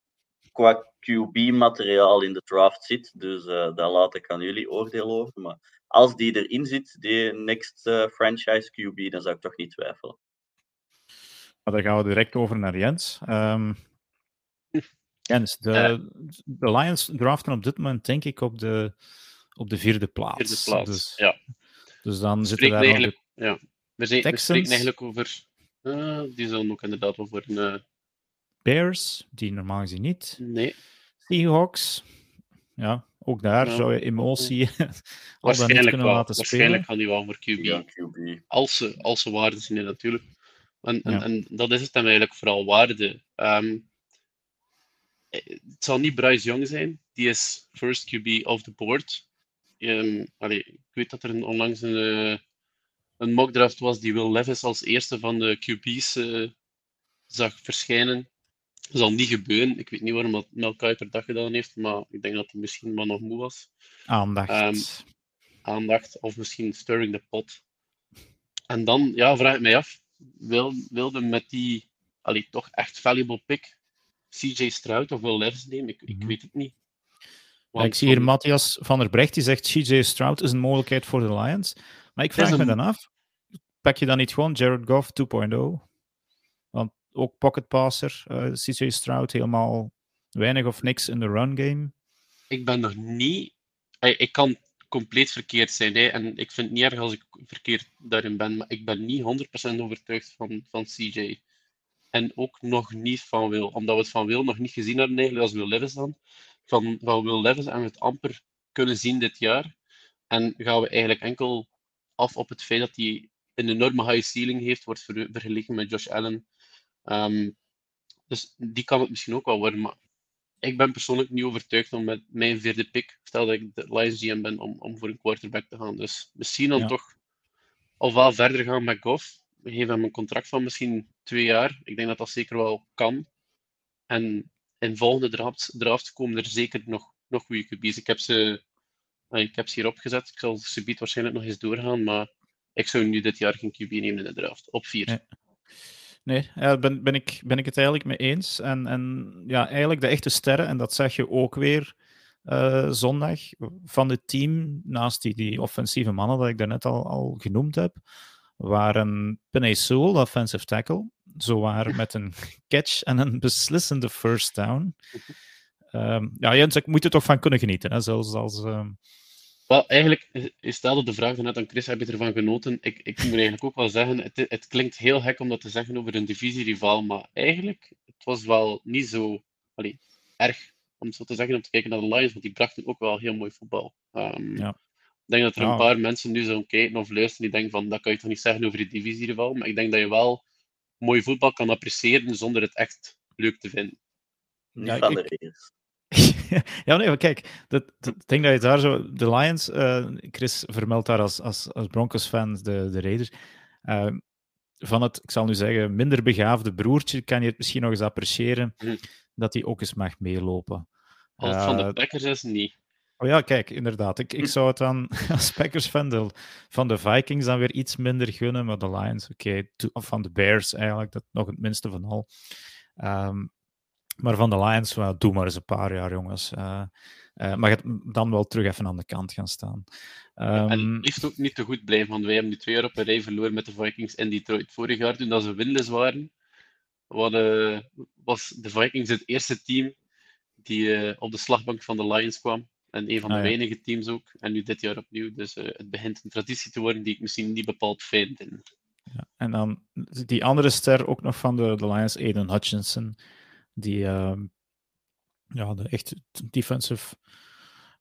qua QB-materiaal in de draft zit, dus eh daar laat ik aan jullie oordeel over. Maar als die erin zit, die next franchise QB, dan zou ik toch niet twijfelen. Maar dan gaan we direct over naar Jens. Ehm, Jens, de, de Lions draften op dit moment denk ik op de, op de vierde plaats. Vierde plaats. Dus, ja. dus dan We zitten spreken daar de eigenlijk, ja. we, zijn, spreken eigenlijk over. eh, die zullen ook inderdaad wel voor een. eh, Bears, die normaal gezien niet. nee, Seahawks, ja, ook daar Ja. zou je emotie <laughs> al dan niet waarschijnlijk kunnen wel. laten Waarschijnlijk spelen. gaan die wel voor QB. Ja, QB. als ze, als ze waarde zien, natuurlijk. En, en, Ja. en dat is het dan eigenlijk vooral waarde. Ehm, eh, het zal niet Bryce Young zijn, die is first QB off the board. Ehm, allee, ik weet dat er een, onlangs een, eh, een mock draft was die Will Levis als eerste van de QB's eh, zag verschijnen. Dat zal niet gebeuren. Ik weet niet waarom dat Mel Kiper dat gedaan heeft, maar ik denk dat hij misschien wel nog moe was Aandacht. Ehm, aandacht of misschien stirring the pot. En dan ja, vraag ik mij af, wil, wilde met die allee, toch echt valuable pick CJ Stroud of Will Levis nemen? Ik, ik Mhm. weet het niet. Want ik zie hier Matthias van der Brecht, die zegt CJ Stroud is een mogelijkheid voor de Lions. Maar ik vraag me een- dan af, pak je dan niet gewoon Jared Goff 2.0? Want ook pocket passer, eh, CJ Stroud helemaal weinig of niks in de run game. ik ben nog niet. Ik kan compleet verkeerd zijn, hè, en ik vind het niet erg als ik verkeerd daarin ben, maar ik ben niet 100% overtuigd van, van CJ. En ook nog niet van Will, omdat we het van Will nog niet gezien hebben, eigenlijk, als Will Levis dan. Van, van Will Levis hebben we het amper kunnen zien dit jaar. En gaan we eigenlijk enkel af op het feit dat hij een enorme high ceiling heeft, wordt ver- vergeleken met Josh Allen. Ehm, dus die kan het misschien ook wel worden, maar ik ben persoonlijk niet overtuigd om met mijn vierde pick, stel dat ik de Lions GM ben, om, om voor een quarterback te gaan. Dus misschien dan Ja. toch ofwel verder gaan met Goff. We geven hem een contract van misschien twee jaar. Ik denk dat dat zeker wel kan. En in volgende drafts, drafts komen er zeker nog, nog goede QB's. Ik heb ze, eh, ik heb ze hier opgezet. Ik zal subiet waarschijnlijk nog eens doorgaan, maar ik zou nu dit jaar geen QB nemen in de draft. Op vier. Nee. Ja, ben, ben, ik, ben ik het eigenlijk mee eens. En, en ja, eigenlijk de echte sterren, en dat zeg je ook weer eh, zondag, van het team, naast die, die offensieve mannen dat ik daarnet al, al genoemd heb, waren Penny de offensive tackle, zowaar met een catch en een beslissende first down. Ehm, ja, Jens, ik moet er toch van kunnen genieten, hè, zelfs als... ehm, Wel, eigenlijk, je stelde de vraag net aan Chris, heb je ervan genoten? Ik, ik moet eigenlijk ook wel zeggen, het, het klinkt heel gek om dat te zeggen over een divisierivaal, maar eigenlijk, het was wel niet zo allee, erg, om het zo te zeggen, om te kijken naar de Lions, want die brachten ook wel heel mooi voetbal. Ehm, Ja. Ik denk dat er een paar mensen nu zo'n kijken of luisteren die denken van, dat kan je toch niet zeggen over die divisierivaal, maar ik denk dat je wel mooi voetbal kan appreciëren zonder het echt leuk te vinden. Ja, van de <laughs> ja, nee, maar kijk, dat, dat, ik denk dat je daar zo... De Lions, eh, Chris vermeldt daar als, als, als Broncos-fan de, de Raiders. Eh, van het, ik zal nu zeggen, minder begaafde broertje kan je het misschien nog eens appreciëren Hm. dat hij ook eens mag meelopen. Als het van Eh, de Packers is, niet. Oh ja, kijk, inderdaad. Ik, ik zou het dan <laughs> als Packers-fan de- van de Vikings dan weer iets minder gunnen, maar de Lions, oké, of van de Bears eigenlijk, dat nog het minste van al. Ehm, maar van de Lions, well, doe maar eens een paar jaar, jongens. Eh eh, mag het dan wel terug even aan de kant gaan staan. Ehm, En liefst ook niet te goed blijven, want wij hebben nu twee jaar op een rij verloren met de Vikings in Detroit. Vorig jaar, toen dat ze winless waren, hadden- was de Vikings het eerste team die eh, op de slagbank van de Lions kwam. En een van de Ah, ja. weinige teams ook. En nu dit jaar opnieuw. Dus eh, het begint een traditie te worden die ik misschien niet bepaald fijn vind. En dan die andere ster ook nog van de, de Lions, Aiden Hutchinson, die ehm, ja, de echt defensive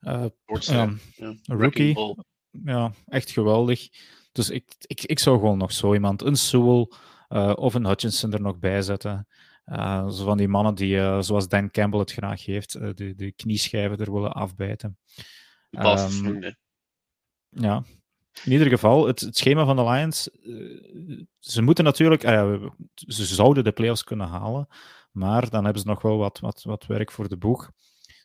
Ja, ja, een wrecking rookie. ja, echt geweldig. Dus ik, ik, ik zou gewoon nog zo iemand, een Sewell eh, of een Hutchinson er nog bij zetten. Uh, zo van die mannen die, uh, zoals Dan Campbell het graag heeft, de, de knieschijven er willen afbijten. Um, ja, in ieder geval, het, het, schema van de Lions, ze moeten natuurlijk, ze zouden de playoffs kunnen halen, maar dan hebben ze nog wel wat, wat, wat werk voor de boeg.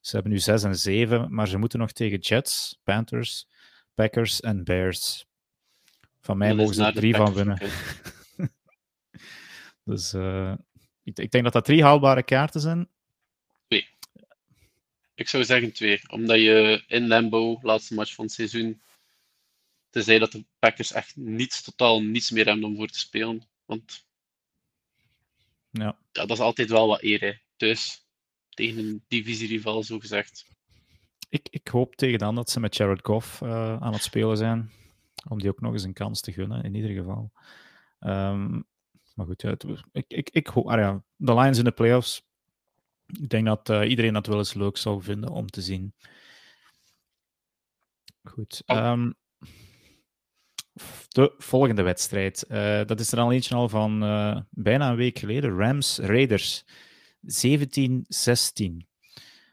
Ze hebben nu 6 en 7, maar ze moeten nog tegen Jets, Panthers, Packers en Bears. Van mij mogen ze er drie van winnen. <laughs> dus ik, ik, denk dat dat drie haalbare kaarten zijn. Twee. Ik zou zeggen twee. Omdat je in Lambo, laatste match van het seizoen, tenzij dat de Packers echt niets, totaal niets meer hebben om voor te spelen. Want ja. ja dat is altijd wel wat eer, hè. Thuis tegen een divisierival, zo gezegd. Ik, ik hoop tegen dan dat ze met Jared Goff uh, aan het spelen zijn. Om die ook nog eens een kans te gunnen, in ieder geval. Um, maar goed, ja, het, ik, ik, ik hoop, ah ja, de Lions in de playoffs. Ik denk dat uh, iedereen dat wel eens leuk zou vinden om te zien. Goed. Um, de volgende wedstrijd. Uh, dat is er al eentje al van uh, bijna een week geleden. Rams Raiders. 17-16.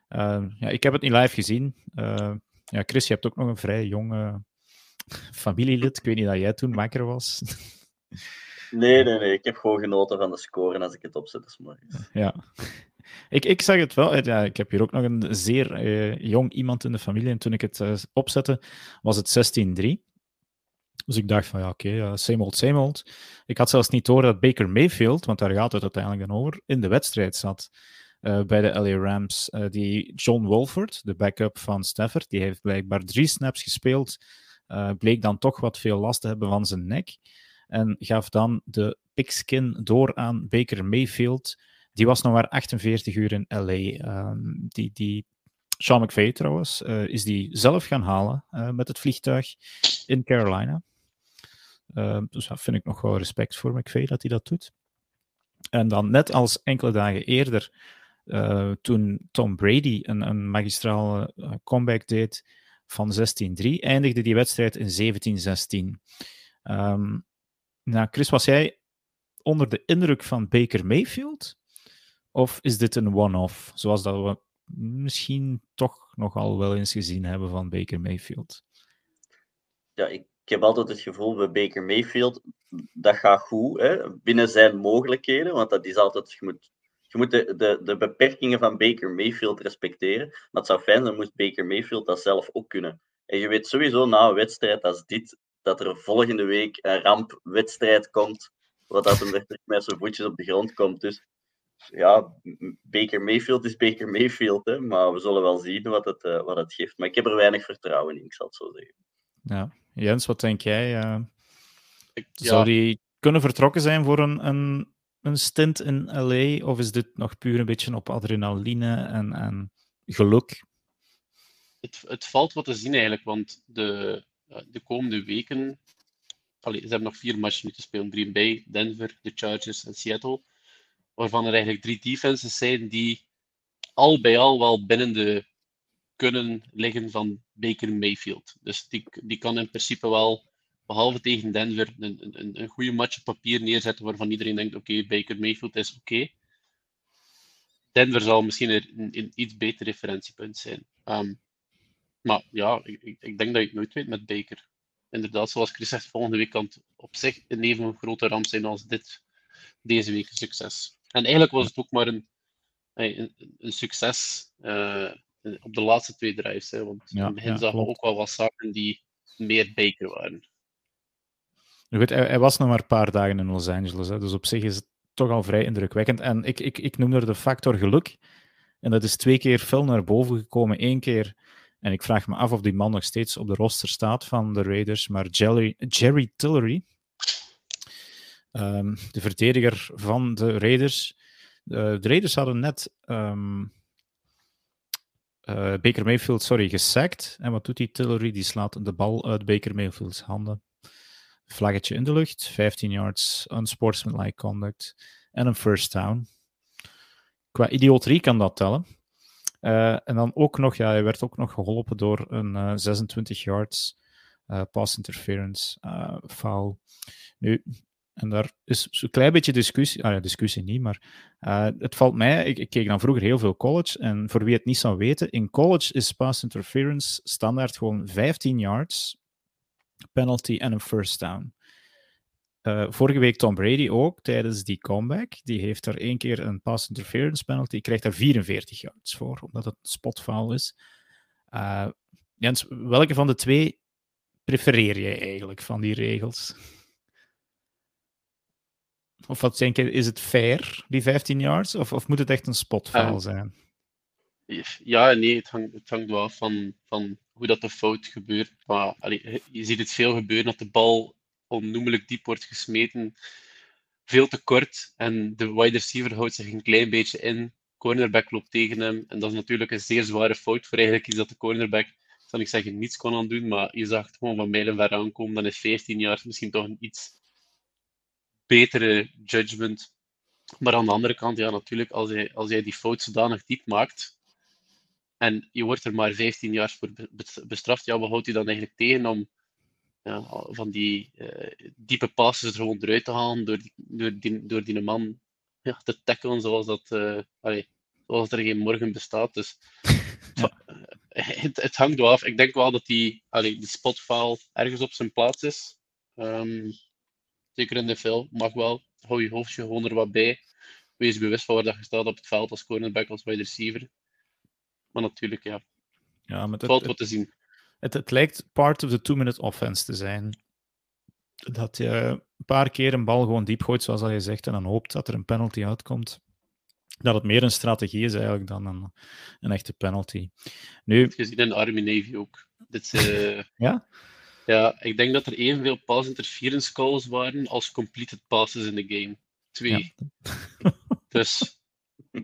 Uh, ja, ik heb het niet live gezien. Uh, ja, Chris, je hebt ook nog een vrij jonge <laughs> familielid. Ik weet niet dat jij toen wakker was. <laughs> Nee, nee, nee. Ik heb gewoon genoten van de score als ik het opzet morgens. Ja. Ik, ik zeg het wel. Ja, ik heb hier ook nog een zeer uh, jong iemand in de familie. En toen ik het uh, opzette, was het 16-3. Dus ik dacht van ja, oké, same old, same old. Ik had zelfs niet door dat Baker Mayfield, want daar gaat het uiteindelijk dan over, in de wedstrijd zat. Uh, bij de LA Rams. Die John Wolford, de backup van Stafford, die heeft blijkbaar drie snaps gespeeld. Bleek dan toch wat veel last te hebben van zijn nek. En gaf dan de pigskin door aan Baker Mayfield. Die was nog maar 48 uur in LA. Um, die, die Sean McVay trouwens, is die zelf gaan halen met het vliegtuig in Carolina. Uh, dus daar vind ik nog wel respect voor McVeigh dat hij dat doet. En dan net als enkele dagen eerder, uh, toen Tom Brady een, een magistrale comeback deed van 16-3, eindigde die wedstrijd in 17-16. Um, nou, Chris, was jij onder de indruk van Baker Mayfield? Of is dit een one-off, zoals dat we misschien toch nogal wel eens gezien hebben van Baker Mayfield? Ja, ik heb altijd het gevoel bij Baker Mayfield, dat gaat goed, hè, binnen zijn mogelijkheden, want dat is altijd, je moet, je moet de, de, de beperkingen van Baker Mayfield respecteren. Maar het zou fijn zijn, moest Baker Mayfield dat zelf ook kunnen. En je weet sowieso na een wedstrijd als dit, dat er volgende week een rampwedstrijd komt, wat dat hem er met zijn voetjes op de grond komt. Dus ja, Baker Mayfield is Baker Mayfield, hè, maar we zullen wel zien wat het, uh, wat het geeft. Maar ik heb er weinig vertrouwen in, ik zal het zo zeggen. Ja, Jens, wat denk jij? Uh, ik, ja. Zou die kunnen vertrokken zijn voor een, een, een stint in LA? Of is dit nog puur een beetje op adrenaline en, en geluk? Het, het valt wat te zien eigenlijk, want de, eh, de komende weken. Allee, ze hebben nog vier matchen moeten spelen: Green Bay, Denver, de Chargers en Seattle. Waarvan er eigenlijk drie defenses zijn die al bij al wel binnen de kunnen liggen van Baker Mayfield. Dus die, die kan in principe wel, behalve tegen Denver, een, een, een goede match op papier neerzetten waarvan iedereen denkt: oké, Baker Mayfield is oké. Denver zal misschien een, iets beter referentiepunt zijn. Um, maar ja, ik, ik, denk dat je het nooit weet met Baker. Inderdaad, zoals Chris zegt, volgende week kan het op zich een even grote ramp zijn als dit, deze week een succes. En eigenlijk was het ook maar een, een, een succes. Uh, op de laatste twee drives. Hè, want ja, in het begin ja, zagen we ook wel wat zaken die meer beker waren. Goed, hij, hij, was nog maar een paar dagen in Los Angeles, hè, dus op zich is het toch al vrij indrukwekkend. En ik, ik, ik noem er de factor geluk. En dat is twee keer veel naar boven gekomen. Eén keer, en ik vraag me af of die man nog steeds op de roster staat van de Raiders, maar Jerry, Jerry Tillery, um, de verdediger van de Raiders. Uh, de Raiders hadden net um, uh, Baker Mayfield, sorry, gesackt. En wat doet die Tillery? Die slaat de bal uit Baker Mayfields handen. Vlaggetje in de lucht, 15 yards, unsportsmanlike conduct en een first down. Qua idioterie kan dat tellen. Uh, en dan ook nog, ja, hij werd ook nog geholpen door een uh, 26 yards pass interference foul. Nu, En daar is een klein beetje discussie, ah ja, discussie niet, maar het valt mij, ik, ik, keek dan vroeger heel veel college, en voor wie het niet zou weten, in college is pass interference standaard gewoon 15 yards, penalty en een first down. Uh, vorige week Tom Brady ook, tijdens die comeback, die heeft er één keer een pass interference penalty, krijgt daar 44 yards voor, omdat het een spotfoul is. Uh, Jens, welke van de twee prefereer je eigenlijk van die regels? Of wat denk je, is het fair, die 15 yards? Of, of moet het echt een spotfoul uh, zijn? Ja, nee, het hangt, het hangt wel af van, van hoe dat de fout gebeurt. Maar allee, je ziet het veel gebeuren dat de bal onnoemelijk diep wordt gesmeten. Veel te kort. En de wide receiver houdt zich een klein beetje in. Cornerback loopt tegen hem. En dat is natuurlijk een zeer zware fout voor eigenlijk iets dat de cornerback, zal ik zeggen, niets kon aan doen. Maar je zag het gewoon van mijlen ver aankomen. Dan is 15 jaar misschien toch een iets betere judgment. Maar aan de andere kant, ja, natuurlijk, als jij, als jij die fout zodanig diep maakt en je wordt er maar 15 jaar voor bestraft, ja, wat houdt je dan eigenlijk tegen om ja, van die uh, diepe passes er gewoon eruit te halen door die, door die, door die man ja, te tackelen zoals dat, uh, allee, zoals er geen morgen bestaat. Dus <laughs> ja. het, het, hangt wel af. Ik denk wel dat die, allee, de spotfile ergens op zijn plaats is. Um, Zeker in de film, mag wel. Hou je hoofdje gewoon er wat bij. Wees bewust van waar dat je staat op het veld als cornerback, als wide receiver. Maar natuurlijk, ja. ja valt wat te zien. Het, het lijkt part of the two-minute offense te zijn. Dat je een paar keer een bal gewoon diep gooit, zoals al je zegt, en dan hoopt dat er een penalty uitkomt. Dat het meer een strategie is eigenlijk dan een, een echte penalty. Nu, je ziet in de Army Navy ook. Dit, uh, <laughs> ja? Ja, ik denk dat er evenveel pass interference calls waren als completed passes in de game. Twee. dus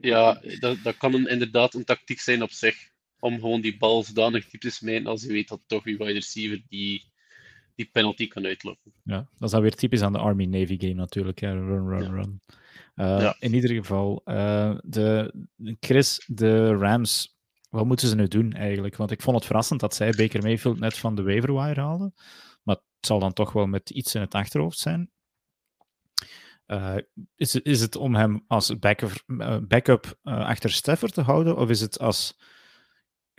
ja, dat, dat kan een, inderdaad een tactiek zijn op zich. Om gewoon die bal zodanig diep te smijten als je weet dat toch je wide receiver die, die penalty kan uitlopen. Ja, dat is dan weer typisch aan de Army-Navy game natuurlijk. Hè. Run, run, run. Uh, ja. In ieder geval, uh, de, Chris, de Rams wat moeten ze nu doen eigenlijk? Want ik vond het verrassend dat zij Baker Mayfield net van de waiver haalden. Maar het zal dan toch wel met iets in het achterhoofd zijn. Uh, is, is het om hem als backup, backup achter Stafford te houden? Of is het als.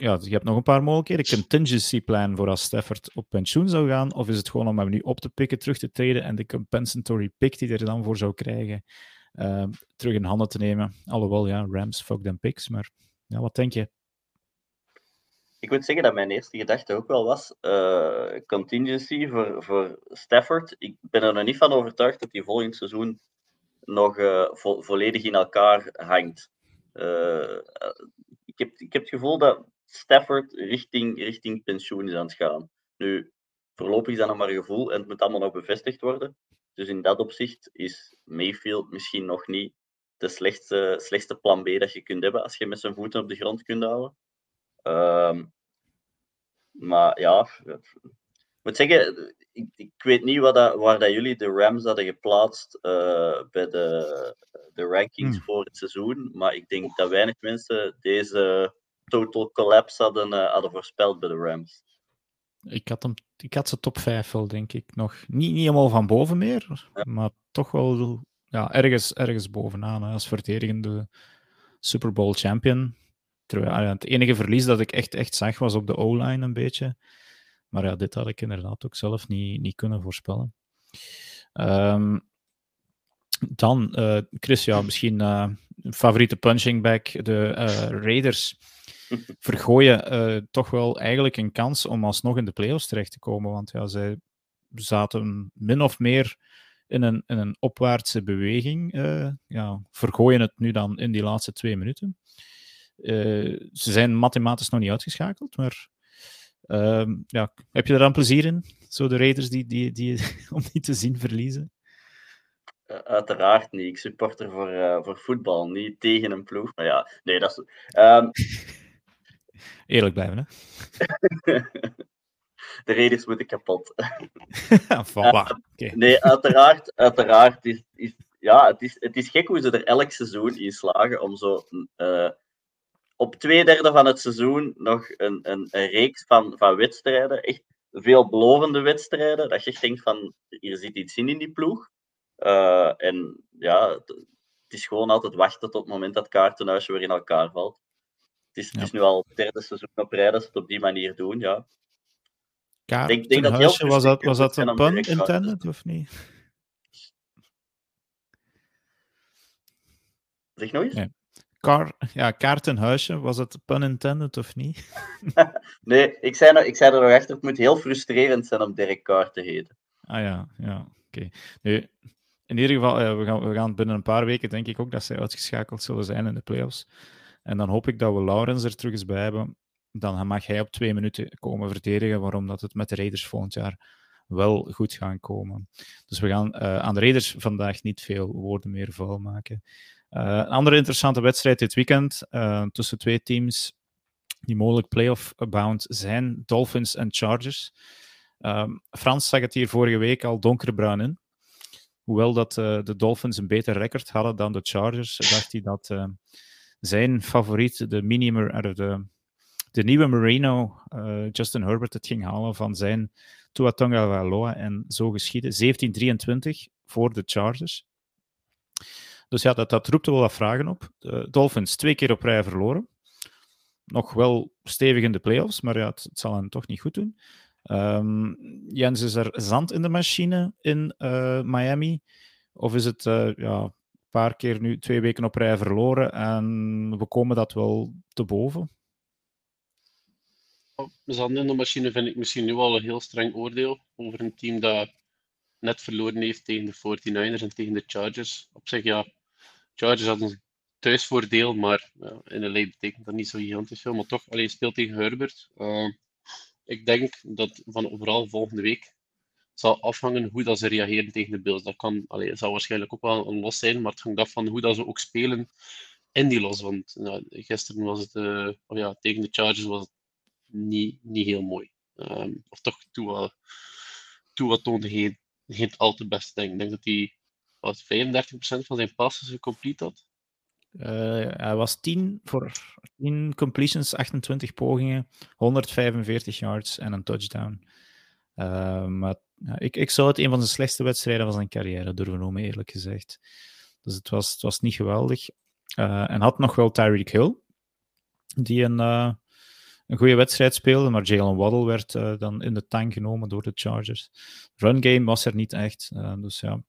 Ja, je hebt nog een paar mogelijkheden. Contingency plan voor als Stafford op pensioen zou gaan? Of is het gewoon om hem nu op te pikken, terug te treden en de compensatory pick die er dan voor zou krijgen, terug in handen te nemen? Alhoewel, ja, Rams, fuck them picks. Maar ja, wat denk je? ik moet zeggen dat mijn eerste gedachte ook wel was uh, contingency voor, voor Stafford. Ik ben er nog niet van overtuigd dat hij volgend seizoen nog uh, vo volledig in elkaar hangt. Uh, ik, heb, ik heb het gevoel dat Stafford richting, richting pensioen is aan het gaan. Nu, voorlopig is dat nog maar een gevoel en het moet allemaal nog bevestigd worden. Dus in dat opzicht is Mayfield misschien nog niet de slechtste, slechtste plan B dat je kunt hebben als je met zijn voeten op de grond kunt houden. Um, maar ja, ik moet zeggen, ik, ik weet niet wat dat, waar dat jullie de Rams hadden geplaatst uh, bij de, de rankings hmm. voor het seizoen. Maar ik denk dat weinig mensen deze total collapse hadden, uh, hadden voorspeld bij de Rams. Ik had, hem, ik had ze top 5 wel, denk ik. Nog niet, niet helemaal van boven meer, ja. maar toch wel ja, ergens, ergens bovenaan. Hè, als verdedigende Super Bowl champion Terwijl, het enige verlies dat ik echt, echt zag was op de O-line een beetje. Maar ja, dit had ik inderdaad ook zelf niet, niet kunnen voorspellen. Um, dan, uh, Chris, ja, misschien uh, favoriete punching back. De uh, Raiders vergooien toch wel eigenlijk een kans om alsnog in de playoffs terecht te komen. Want ja, zij zaten min of meer in een, in een opwaartse beweging. ja, vergooien het nu dan in die laatste twee minuten. Uh, ze zijn mathematisch nog niet uitgeschakeld, maar uh, ja, heb je er dan plezier in? Zo de Raiders die, die, die <laughs> om niet te zien verliezen? Uiteraard niet. Ik supporter voor, voor voetbal, niet tegen een ploeg. Maar ja, nee, dat is. Um... Eerlijk blijven, hè? <laughs> de Raiders moeten kapot. <laughs> voilà. okay. Nee, uiteraard, uiteraard is, is, ja, het, is, het is gek hoe ze er elk seizoen in slagen om zo uh, op twee derde van het seizoen nog een, een, een reeks van, van wedstrijden. Echt veelbelovende wedstrijden. Dat je echt denkt van, hier zit iets in in die ploeg. Uh, en ja, het, het, is gewoon altijd wachten tot het moment dat kaartenhuisje weer in elkaar valt. Het is, het is nu al het derde seizoen op rij dat ze het op die manier doen, ja. Kaartenhuisje, denk, denk dat was dat, was dat een pun intended of niet? Zeg nog eens? Nee. Car, ja, kaartenhuisje, was het pun intended of niet? nee, ik zei, er, ik zei er nog achter, het moet heel frustrerend zijn om Derek Carr te heten. Ah ja, ja, oké. Okay. in ieder geval, ja, we, gaan, we gaan binnen een paar weken denk ik ook dat zij uitgeschakeld zullen zijn in de playoffs. En dan hoop ik dat we Laurens er terug eens bij hebben. Dan mag hij op twee minuten komen verdedigen waarom dat het met de Raiders volgend jaar wel goed gaan komen. Dus we gaan uh, aan de Raiders vandaag niet veel woorden meer vuil maken. Uh, een andere interessante wedstrijd dit weekend uh, tussen twee teams die mogelijk playoff bound zijn: Dolphins en Chargers. Um, Frans zag het hier vorige week al donkerbruin in. Hoewel dat de Dolphins een beter record hadden dan de Chargers, dacht hij dat zijn favoriet, de, mini, de, de nieuwe Marino, Justin Herbert, het ging halen van zijn Tua Tonga Valoa en zo geschieden. 17-23 voor de Chargers. Dus ja, dat, dat roept wel wat vragen op. De Dolphins twee keer op rij verloren. Nog wel stevig in de playoffs, maar ja, het, zal hen toch niet goed doen. Um, Jens, is er zand in de machine in uh, Miami? Of is het uh, ja, paar keer nu twee weken op rij verloren en we komen dat wel te boven? Zand in de machine vind ik misschien nu al een heel streng oordeel over een team dat net verloren heeft tegen de 49ers en tegen de Chargers. Op zich, ja, Chargers hadden een thuisvoordeel, maar in LA betekent dat niet zo gigantisch veel. Maar toch, alleen speelt tegen Herbert. Uh, ik denk dat van overal volgende week zal afhangen hoe dat ze reageren tegen de Bills. Dat kan, allee, zal waarschijnlijk ook wel een los zijn, maar het hangt af van hoe dat ze ook spelen in die los. Want gisteren was het, oh ja, tegen de Chargers was het niet, niet heel mooi. Um, of toch, Tua, Tua toonde geen, geen al te best. Denk. Ik denk dat hij wat 35% van zijn passes complete had. Uh, hij was 10 voor 10 completions, 28 pogingen, 145 yards en een touchdown. Uh, maar ik, ik zou het een van de slechtste wedstrijden van zijn carrière durven noemen, eerlijk gezegd. Dus het was, het was niet geweldig. Uh, en had nog wel Tyreek Hill, die een, een goede wedstrijd speelde, maar Jalen Waddle werd dan in de tank genomen door de Chargers. Run game was er niet echt, dus ja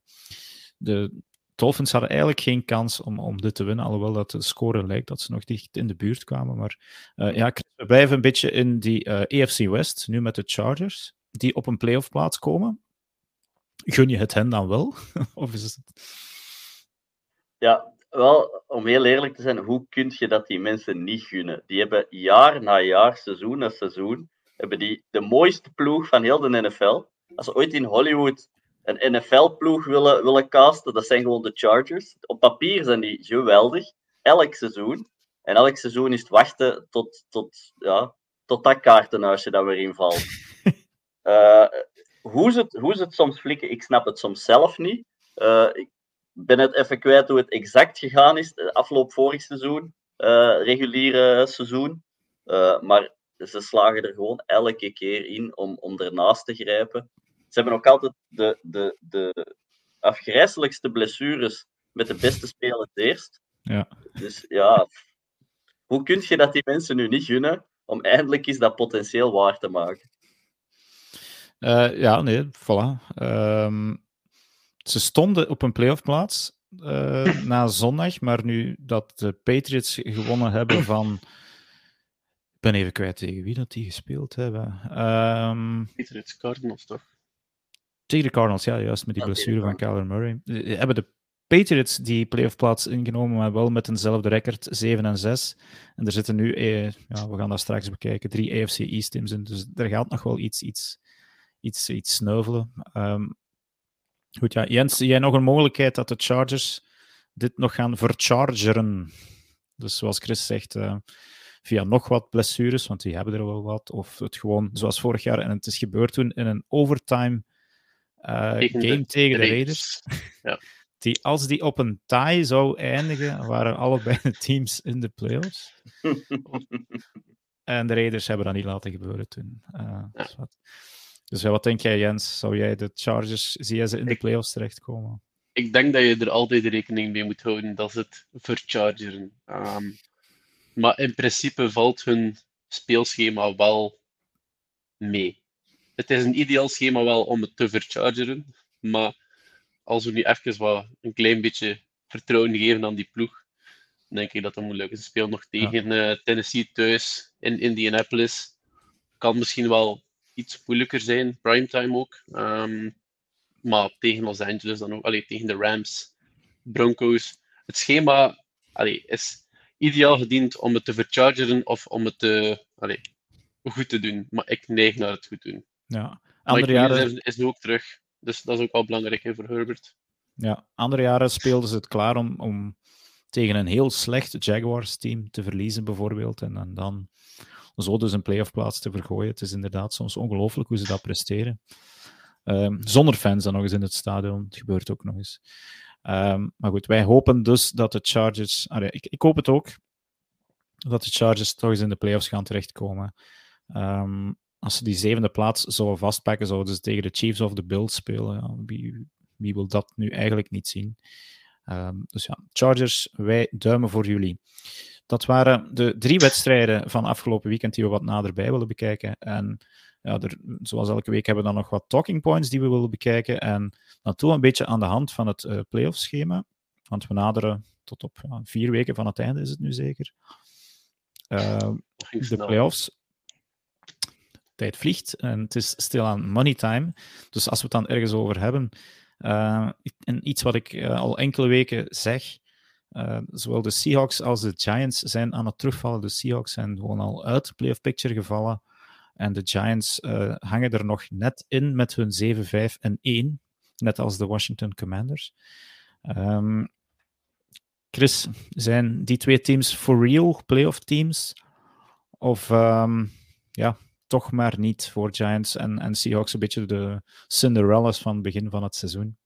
de Dolphins hadden eigenlijk geen kans om, om dit te winnen, alhoewel dat de score lijkt dat ze nog dicht in de buurt kwamen. Maar ja, we blijven een beetje in die eh, AFC West, nu met de Chargers, die op een playoff plaats komen. Gun je het hen dan wel? <laughs> of is het... Ja, wel, om heel eerlijk te zijn, hoe kun je dat die mensen niet gunnen? Die hebben jaar na jaar, seizoen na seizoen, hebben die de mooiste ploeg van heel de NFL. Als ze ooit in Hollywood een NFL-ploeg willen, willen casten, dat zijn gewoon de Chargers. Op papier zijn die geweldig, elk seizoen. En elk seizoen is het wachten tot, tot, ja, tot dat kaartenhuisje dat weer invalt. Uh, hoe, ze het, hoe ze het soms flikken, ik snap het soms zelf niet. Uh, ik ben het even kwijt hoe het exact gegaan is. Afloop vorig seizoen, uh, reguliere seizoen. maar ze slagen er gewoon elke keer in om, om ernaast te grijpen. Ze hebben ook altijd de, de, de afgrijzelijkste blessures met de beste spelers eerst. Ja. Dus ja, hoe kun je dat die mensen nu niet gunnen om eindelijk eens dat potentieel waar te maken? Uh, ja, nee, voilà. Um, ze stonden op een playoffplaats uh, <clears throat> na zondag, maar nu dat de Patriots gewonnen hebben <clears throat> van. Ik ben even kwijt tegen wie dat die gespeeld hebben. Um, Patriots Cardinals toch? Tegen de Cardinals, ja, juist met die blessure van Kyler Murray. Eh, hebben de Patriots die playoff plaats ingenomen, maar wel met eenzelfde record, 7 en 6. En er zitten nu, eh, ja, we gaan dat straks bekijken, drie AFC East teams in. Dus er gaat nog wel iets, iets, iets, iets sneuvelen. Um, goed, ja. Jens, jij nog een mogelijkheid dat de Chargers dit nog gaan verchargeren? Dus zoals Chris zegt, uh, via nog wat blessures, want die hebben er wel wat. Of het gewoon zoals vorig jaar, en het is gebeurd toen in een overtime uh, game tegen de Raiders. Ja. <laughs> Die, als die op een tie zou eindigen, waren allebei de teams in de playoffs. <laughs> en de Raiders hebben dat niet laten gebeuren toen. Uh, ja. Dus, wat, dus wat denk jij, Jens? Zou jij de Chargers, zie jij ze in de playoffs terechtkomen? ik denk dat je er altijd rekening mee moet houden dat ze het verchargeren. Ehm, maar in principe valt hun speelschema wel mee. Het is een ideaal schema wel om het te verchargeren, maar als we nu even wat, een klein beetje vertrouwen geven aan die ploeg, denk ik dat dat moeilijk is. Ze spelen nog tegen uh, Tennessee thuis in Indianapolis. Kan misschien wel iets moeilijker zijn, primetime ook. Ehm, maar tegen Los Angeles dan ook, allee, tegen de Rams, Broncos. Het schema allee, is ideaal gediend om het te verchargeren of om het te, allee, goed te doen. Maar ik neig naar het goed doen. Ja. Andere jaren is nu ook terug. Dus dat is ook wel belangrijk hè, voor Herbert. Ja, andere jaren speelden ze het klaar om, om tegen een heel slecht Jaguars-team te verliezen, bijvoorbeeld. En, en dan zo dus een playoff plaats te vergooien. Het is inderdaad soms ongelooflijk hoe ze dat presteren. Um, zonder fans dan nog eens in het stadion. Het gebeurt ook nog eens. Um, maar goed, wij hopen dus dat de Chargers. Ik, ik, hoop het ook. Dat de Chargers toch eens in de playoffs gaan terechtkomen. Um, als ze die zevende plaats zouden vastpakken, zouden ze tegen de Chiefs of de Bills spelen. Ja, wie, wie wil dat nu eigenlijk niet zien? dus ja, Chargers, wij duimen voor jullie. Dat waren de drie wedstrijden van afgelopen weekend die we wat naderbij willen bekijken. En ja, er, zoals elke week hebben we dan nog wat talking points die we willen bekijken. En naartoe een beetje aan de hand van het uh, playoff schema. Want we naderen tot op ja, vier weken van het einde, is het nu zeker. Uh, de playoffs. Tijd vliegt en het is stil aan money time. Dus als we het dan ergens over hebben. Uh, en iets wat ik al enkele weken zeg. Uh, zowel de Seahawks als de Giants zijn aan het terugvallen. De Seahawks zijn gewoon al uit de playoff picture gevallen. En de Giants uh, hangen er nog net in met hun 7-5 en 1, net als de Washington Commanders. Um, Chris, zijn die twee teams for real playoff teams? Of um, ja, toch maar niet voor Giants en, en Seahawks een beetje de Cinderellas van het begin van het seizoen?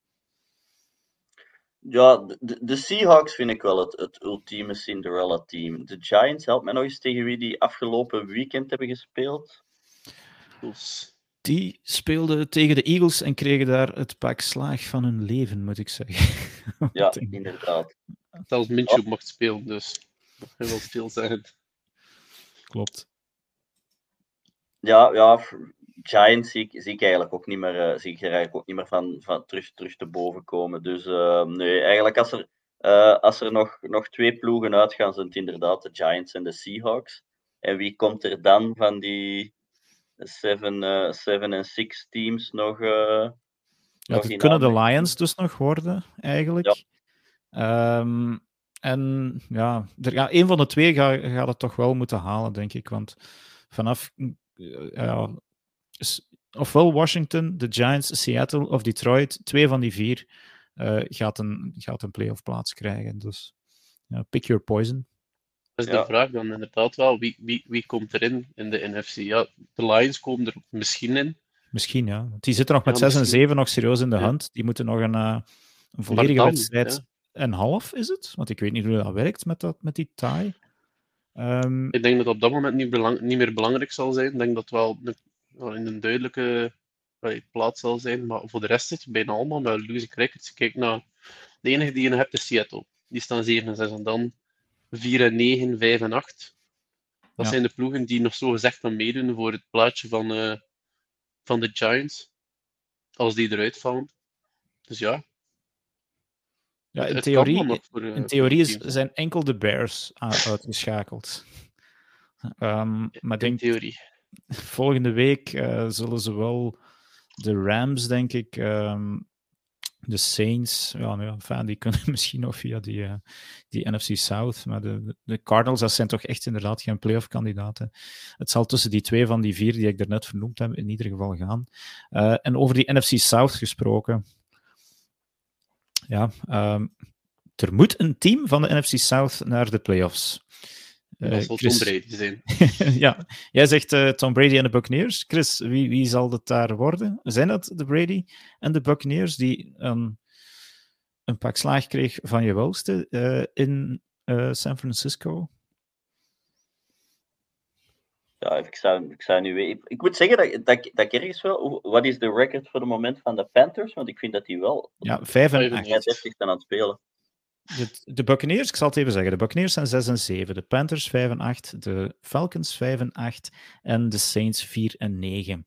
Ja, de, de, Seahawks vind ik wel het, het ultieme Cinderella-team. De Giants, help mij nog eens tegen wie die afgelopen weekend hebben gespeeld. Die speelden tegen de Eagles en kregen daar het pak slaag van hun leven, moet ik zeggen. <laughs> Ja, inderdaad. Zelfs Minshew mocht spelen, dus dat wil veel zeggen. Klopt. Ja, ja, Giants zie ik, zie ik eigenlijk ook niet meer, uh, zie ik er eigenlijk ook niet meer van, van terug, terug te boven komen. Dus uh, nee, eigenlijk als er, uh, als er nog, nog twee ploegen uitgaan, zijn het inderdaad de Giants en de Seahawks. En wie komt er dan van die, seven, uh, seven en six teams nog. Ja, nog kunnen de Lions dus nog worden, eigenlijk. Ja. Um, en ja, er, ja, een van de twee gaat, gaat het toch wel moeten halen, denk ik. Want vanaf. Ja, ofwel Washington, de Giants, Seattle of Detroit, twee van die vier uh, gaat, een, gaat een playoff plaats krijgen. Dus ja, pick your poison. Dat is de vraag dan inderdaad wel. Wie, wie, wie komt erin in de NFC? Ja, de Lions komen er misschien in. Misschien, ja. die zitten nog met ja, 6 en 7 nog serieus in de hand. Die moeten nog een, uh, een volledige dan, wedstrijd ja. en half, is het? Want ik weet niet hoe dat werkt met, dat, met die tie. Um, ik denk dat op dat moment niet, belang, niet meer belangrijk zal zijn. Ik denk dat het wel, wel in een duidelijke plaats zal zijn. Maar voor de rest zit je bijna allemaal met losing records. Kijk naar de enige die je hebt is Seattle. Die staan 7 en 6 en dan 4 en 9, 5 en 8. Dat ja. zijn de ploegen die nog zo gezegd gaan meedoen voor het plaatje van, uh, van de Giants. Als die eruit vallen. Dus ja. Ja, in theorie, voor, uh, in theorie is, zijn enkel de Bears uitgeschakeld. <laughs> Um, maar denk, in theorie. Volgende week uh, zullen ze wel de Rams, denk ik, um, de Saints, ja, nou die kunnen <laughs> misschien nog via die, uh, die NFC South. Maar de, Cardinals, dat zijn toch echt inderdaad geen playoff-kandidaten. Het zal tussen die twee van die vier die ik daarnet vernoemd heb, in ieder geval gaan. Uh, en over die NFC South gesproken. Ja, um, er moet een team van de NFC South naar de playoffs. Dat zal Chris... Tom Brady zijn. <laughs> ja, jij zegt uh, Tom Brady en de Buccaneers. Chris, wie, wie zal dat daar worden? Zijn dat de Brady en de Buccaneers die um, een pak slaag kreeg van je welste uh, in San Francisco? Ja, ik zou, ik zou nu weten. Ik moet zeggen dat, dat, dat ik ergens wel. Wat is de record voor het moment van de Panthers? Want ik vind dat die wel. Ja, 5 en 8. 35 zijn aan het spelen. De, de Buccaneers, ik zal het even zeggen. De Buccaneers zijn 6 en 7. De Panthers 5 en 8. De Falcons 5 en 8. En de Saints 4 en 9.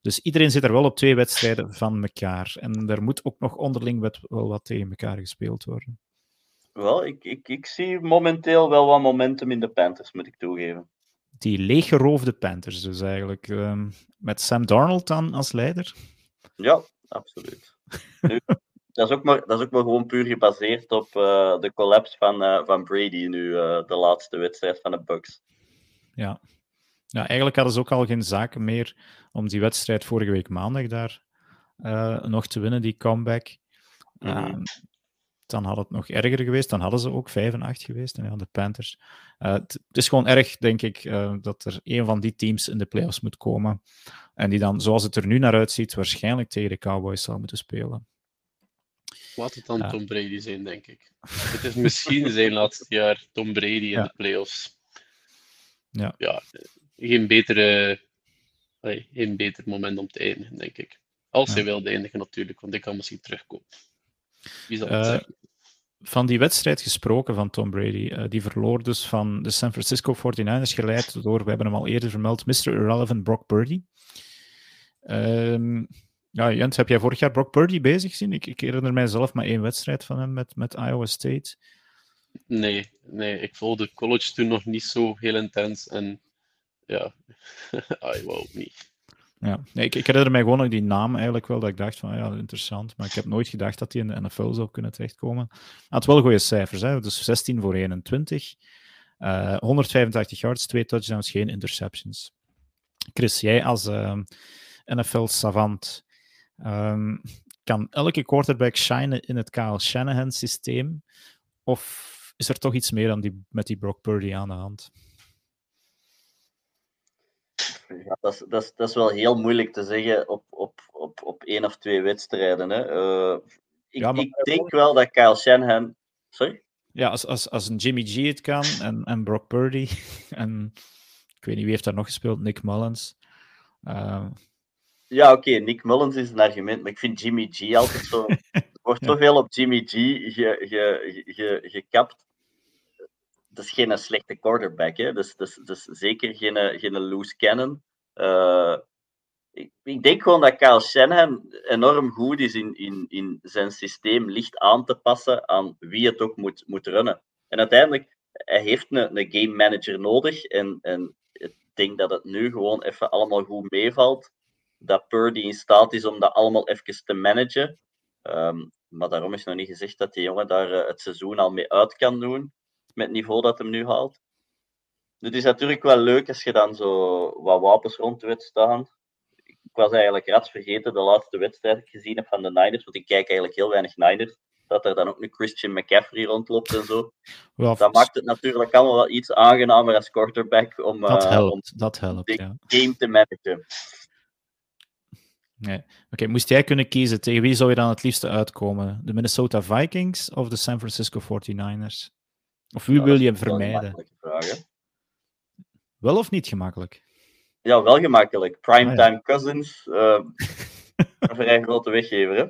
Dus iedereen zit er wel op twee wedstrijden van elkaar. En er moet ook nog onderling wel wat tegen elkaar gespeeld worden. Wel, ik, ik, ik zie momenteel wel wat momentum in de Panthers, moet ik toegeven. Die leeggeroofde Panthers dus eigenlijk. Um, met Sam Darnold dan als leider? Ja, absoluut. Nu, <laughs> dat, is ook maar, dat is ook maar gewoon puur gebaseerd op uh, de collapse van, uh, van Brady nu, uh, de laatste wedstrijd van de Bucks. Ja. ja, eigenlijk hadden ze ook al geen zaken meer om die wedstrijd vorige week maandag daar nog te winnen, die comeback. Mm -hmm dan had het nog erger geweest. Dan hadden ze ook 5 en 8 geweest. En ja, de Panthers. Het is gewoon erg, denk ik, dat er een van die teams in de playoffs moet komen. En die dan, zoals het er nu naar uitziet, waarschijnlijk tegen de Cowboys zal moeten spelen. Laat het dan Tom Brady zijn, denk ik. <laughs> Het is misschien zijn laatste jaar Tom Brady in ja. de playoffs. Ja. ja geen, betere, geen beter moment om te eindigen, denk ik. Als hij wilde eindigen, natuurlijk, want ik kan misschien terugkomen. Wie zal het uh, van die wedstrijd gesproken van Tom Brady. Uh, die verloor dus van de San Francisco 49ers, geleid door, we hebben hem al eerder vermeld, Mr. Irrelevant Brock Purdy. Um, ja, Jens, heb jij vorig jaar Brock Purdy bezig gezien? Ik, ik herinner mij zelf maar één wedstrijd van hem met, met Iowa State. Nee, nee, ik volgde college toen nog niet zo heel intens. En ja, <laughs> Iowa ook niet. Ja, nee, ik, ik herinner mij gewoon nog die naam eigenlijk wel, dat ik dacht van ja, interessant. Maar ik heb nooit gedacht dat hij in de NFL zou kunnen terechtkomen. Hij had wel goede cijfers, hè? dus 16 voor 21. Uh, 185 yards, twee touchdowns, geen interceptions. Chris, jij als uh, NFL-savant, um, kan elke quarterback shinen in het Kyle Shanahan-systeem? Of is er toch iets meer dan die, met die Brock Purdy aan de hand? Ja, dat, is, dat, is, dat is wel heel moeilijk te zeggen op, op, op, op één of twee wedstrijden. Hè. Uh, ik, ja, maar... ik denk wel dat Kyle Shanahan. Sorry? Ja, als, als, als een Jimmy G het kan en, en Brock Purdy <laughs> en ik weet niet wie heeft daar nog gespeeld, Nick Mullins. Uh... Ja, oké, okay, Nick Mullins is een argument, maar ik vind Jimmy G altijd zo. <laughs> er wordt zoveel op Jimmy G ge, ge, ge, gekapt dat is geen slechte quarterback. Hè? Dus, dus, dus zeker geen, geen loose cannon. Uh, ik, ik, denk gewoon dat Kyle Shanahan enorm goed is in, in, in zijn systeem licht aan te passen aan wie het ook moet, moet runnen. En uiteindelijk, hij heeft een, een game manager nodig. En, en ik denk dat het nu gewoon even allemaal goed meevalt. Dat Purdy in staat is om dat allemaal even te managen. Um, maar daarom is nog niet gezegd dat die jongen daar uh, het seizoen al mee uit kan doen met het niveau dat hem nu haalt. Het is natuurlijk wel leuk als je dan zo wat wapens rond weet staan. Ik was eigenlijk rats vergeten de laatste wedstrijd ik gezien heb van de Niners, want ik kijk eigenlijk heel weinig Niners. Dat er dan ook een Christian McCaffrey rondloopt en zo. Well, dat maakt het natuurlijk allemaal wel iets aangenamer als quarterback om, dat uh, helpt, om dat helpt, de ja. game te managen. Nee. Oké, okay, moest jij kunnen kiezen, tegen wie zou je dan het liefste uitkomen? De Minnesota Vikings of de San Francisco 49ers? Of wie ja, wil je vermijden? Vraag, wel of niet gemakkelijk? Ja, wel gemakkelijk. Primetime ah, ja. Cousins, uh, een vrij grote weggever. Hè?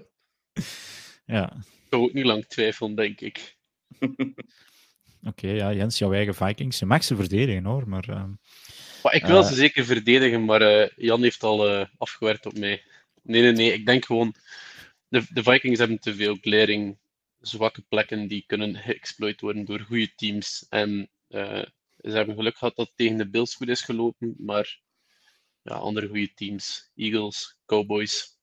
Ja. Ik zou ook niet lang twijfelen, denk ik. <laughs> Oké, okay, ja, Jens, jouw eigen Vikings. Je mag ze verdedigen hoor, maar. Uh, maar ik wil uh, ze zeker verdedigen, maar uh, Jan heeft al afgewerkt op mij. Nee, nee, nee. Ik denk gewoon. De, de Vikings hebben te veel glaring zwakke plekken die kunnen geëxploit worden door goede teams. En uh, ze hebben geluk gehad dat het tegen de Bills goed is gelopen, maar ja, andere goede teams, Eagles, Cowboys,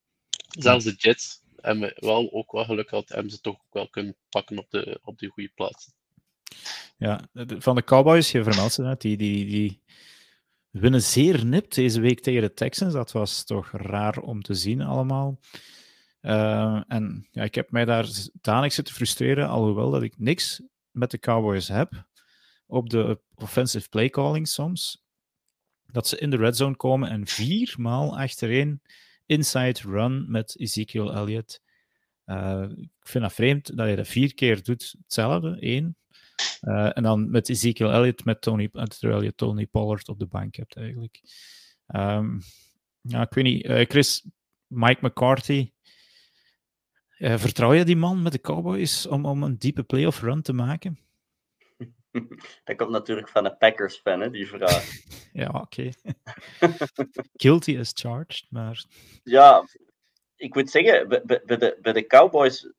zelfs de Jets, hebben wel ook wel geluk gehad, hebben ze toch ook wel kunnen pakken op de, op de goede plaatsen. Ja, van de Cowboys, je vermeldt ze die, die, die winnen zeer nipt deze week tegen de Texans. Dat was toch raar om te zien allemaal. Uh, en ja, ik heb mij daar danig zitten frustreren, alhoewel dat ik niks met de Cowboys heb op de offensive play calling soms. Dat ze in de red zone komen en viermaal achtereen inside run met Ezekiel Elliott. Uh, ik vind dat vreemd dat je dat vier keer doet hetzelfde. Eén. Uh, en dan met Ezekiel Elliott, met Tony, terwijl je Tony Pollard op de bank hebt eigenlijk. Um, ja, ik weet niet. Uh, Chris, Mike McCarthy. Uh, vertrouw je die man met de Cowboys om, om een diepe playoff run te maken? <laughs> Dat komt natuurlijk van een Packers-fan, hè, die vraag. <laughs> ja, oké. <laughs> Guilty as charged, maar... Ja, ik moet zeggen, bij, bij, de, bij de Cowboys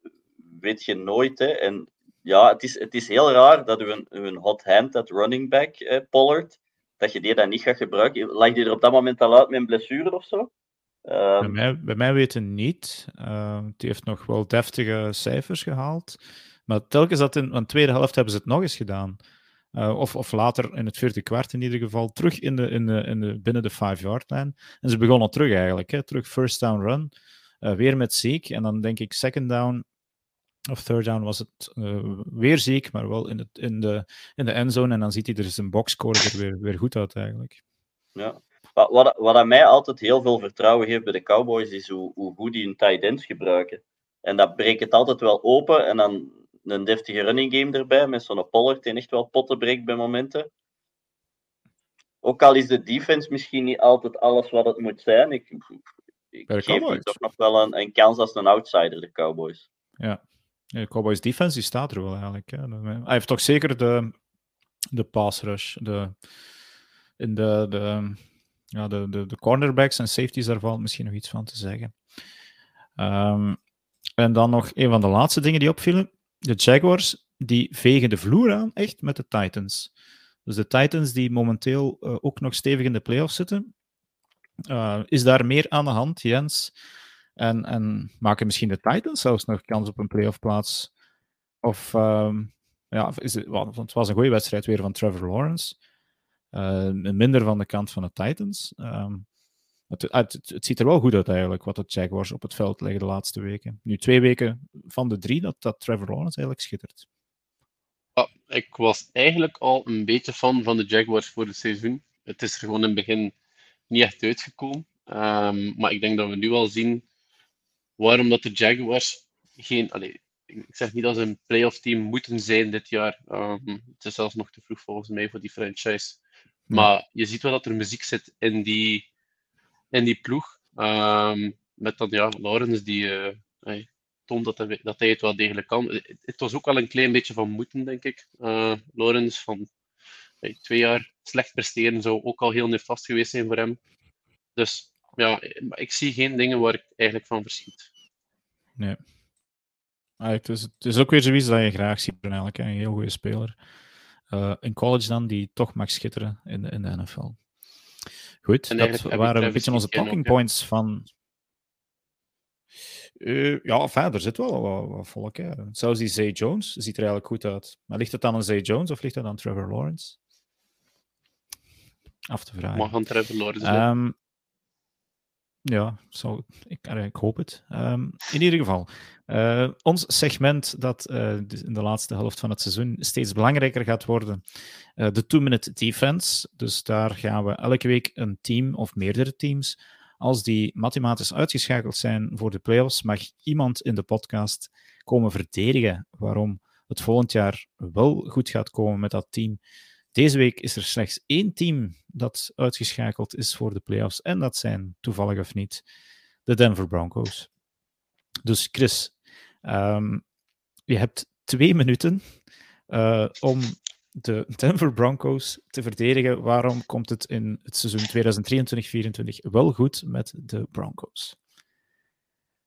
weet je nooit. Hè, en ja, het is, het is heel raar dat u een, hot hand, dat running back, eh, Pollard, dat je die dan niet gaat gebruiken. Lag die er op dat moment al uit met een blessure of zo? Um... Bij, mij, bij mij weten niet. Die heeft nog wel deftige cijfers gehaald. Maar telkens dat in de tweede helft hebben ze het nog eens gedaan. Uh, of, of later in het vierde kwart in ieder geval, terug in de, in de, in de, binnen de 5-yard line. En ze begonnen terug eigenlijk, hè, terug first down run. Uh, weer met Zeek. En dan denk ik second down of third down was het uh, weer ziek, maar wel in, het, in, de, in de endzone. En dan ziet hij er zijn boxscore er weer, weer goed uit eigenlijk. Ja. Wat, wat, wat aan mij altijd heel veel vertrouwen geeft bij de Cowboys, is hoe, hoe goed die een tight ends gebruiken. En dat breekt het altijd wel open. En dan een deftige running game erbij, met zo'n Pollard die echt wel potten breekt bij momenten. Ook al is de defense misschien niet altijd alles wat het moet zijn. Ik, ik, ik geef toch nog wel een, een kans als een outsider, de Cowboys. Ja, de Cowboys defense die staat er wel eigenlijk. Hè. Hij heeft toch zeker de, de pass rush. De, in de, de, ja, de, de, de cornerbacks en safeties, daar valt misschien nog iets van te zeggen. Um, en dan nog een van de laatste dingen die opvielen. De Jaguars die vegen de vloer aan, echt, met de Titans. Dus de Titans die momenteel uh, ook nog stevig in de playoffs zitten. Uh, is daar meer aan de hand, Jens? En, en maken misschien de Titans zelfs nog kans op een playoff plaats. Of um, ja, is het, want het was een goede wedstrijd weer van Trevor Lawrence. Uh, minder van de kant van de Titans. Um, het, het, ziet er wel goed uit eigenlijk, wat de Jaguars op het veld leggen de laatste weken. Nu twee weken van de drie dat, dat Trevor Lawrence eigenlijk schittert. Ik was eigenlijk al een beetje fan van de Jaguars voor het seizoen. Het is er gewoon in het begin niet echt uitgekomen. Um, maar ik denk dat we nu al zien waarom dat de Jaguars geen. Allez, ik zeg niet dat ze een playoff team moeten zijn dit jaar. Um, het is zelfs nog te vroeg volgens mij voor die franchise. Maar je ziet wel dat er muziek zit in die, in die ploeg. Um, met dan ja, Lawrence die uh, hey, toont dat hij, dat hij het wel degelijk kan. Het, was ook wel een klein beetje van moeten, denk ik. Uh, Lawrence van hey, twee jaar slecht presteren zou ook al heel nefast geweest zijn voor hem. Dus ja, ik zie geen dingen waar ik eigenlijk van verschiet. Nee. Ah, het, is, het is ook weer zoiets dat je graag ziet, eigenlijk. Een heel goede speler. Uh, in college dan, die toch mag schitteren in de, in de NFL. Goed, dat waren een beetje onze talking points van... Uh, ja, verder er zit wel wat, wat volk. Hè. Zelfs die Zay Jones ziet er eigenlijk goed uit. Maar ligt het dan aan Zay Jones of ligt het aan Trevor Lawrence? Af te vragen. Mag aan Trevor Lawrence um, ja, zo, ik, hoop het. Um, in ieder geval, uh, ons segment dat uh, in de laatste helft van het seizoen steeds belangrijker gaat worden, uh, de two-minute defense. Dus daar gaan we elke week een team of meerdere teams, als die mathematisch uitgeschakeld zijn voor de playoffs, mag iemand in de podcast komen verdedigen waarom het volgend jaar wel goed gaat komen met dat team. Deze week is er slechts één team dat uitgeschakeld is voor de playoffs. En dat zijn, toevallig of niet, de Denver Broncos. Dus Chris, um, je hebt twee minuten uh, om de Denver Broncos te verdedigen. Waarom komt het in het seizoen 2023-2024 wel goed met de Broncos?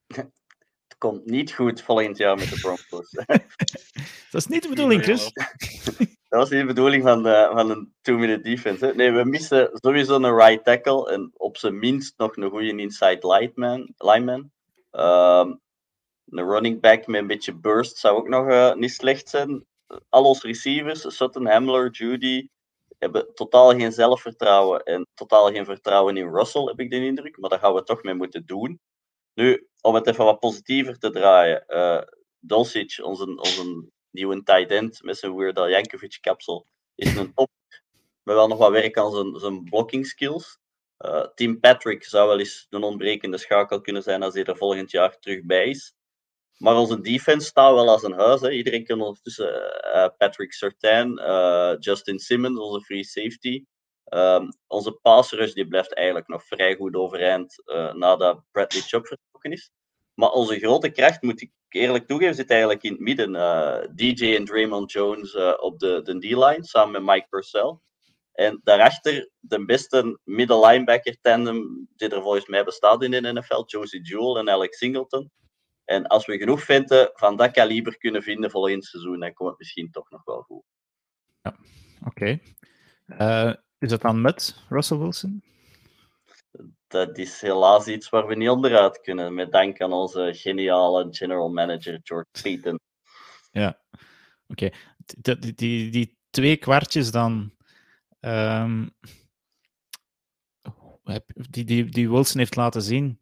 Het komt niet goed volgend jaar met de Broncos. <laughs> dat is niet de bedoeling, Chris. <laughs> Dat was niet de bedoeling van, van een two-minute defense. Hè? Nee, we missen sowieso een right tackle en op zijn minst nog een goede inside lineman. lineman. Een running back met een beetje burst zou ook nog uh, niet slecht zijn. Al onze receivers, Sutton, Hamler, Judy, hebben totaal geen zelfvertrouwen en totaal geen vertrouwen in Russell, heb ik de indruk. Maar daar gaan we toch mee moeten doen. Nu, om het even wat positiever te draaien. Uh, onze, onze nieuwe tight end met zijn Weird Jankovic kapsel, is een top. Maar wel nog wat werk aan zijn, zijn blocking skills. Uh, Tim Patrick zou wel eens een ontbrekende schakel kunnen zijn als hij er volgend jaar terug bij is. Maar onze defense staat wel als een huis. Hè. Iedereen kan ondertussen uh, Patrick Sertain, uh, Justin Simmons, onze free safety. Um, onze pass rush die blijft eigenlijk nog vrij goed overeind nadat Bradley Chubb vertrokken is. Maar onze grote kracht, moet ik eerlijk toegeven, zit eigenlijk in het midden. DJ en Draymond Jones op de, de D-line, samen met Mike Purcell. En daarachter de beste middle linebacker tandem die er volgens mij bestaat in de NFL, Josie Jewell en Alex Singleton. En als we genoeg vinden van dat kaliber kunnen vinden volgend seizoen, dan komt het misschien toch nog wel goed. Ja, oké. Uh, is dat dan met Russell Wilson? Dat is helaas iets waar we niet onderuit kunnen, met dank aan onze geniale general manager George Payton. Ja, oké. Die, die, twee kwartjes dan um, die, die, die Wilson heeft laten zien,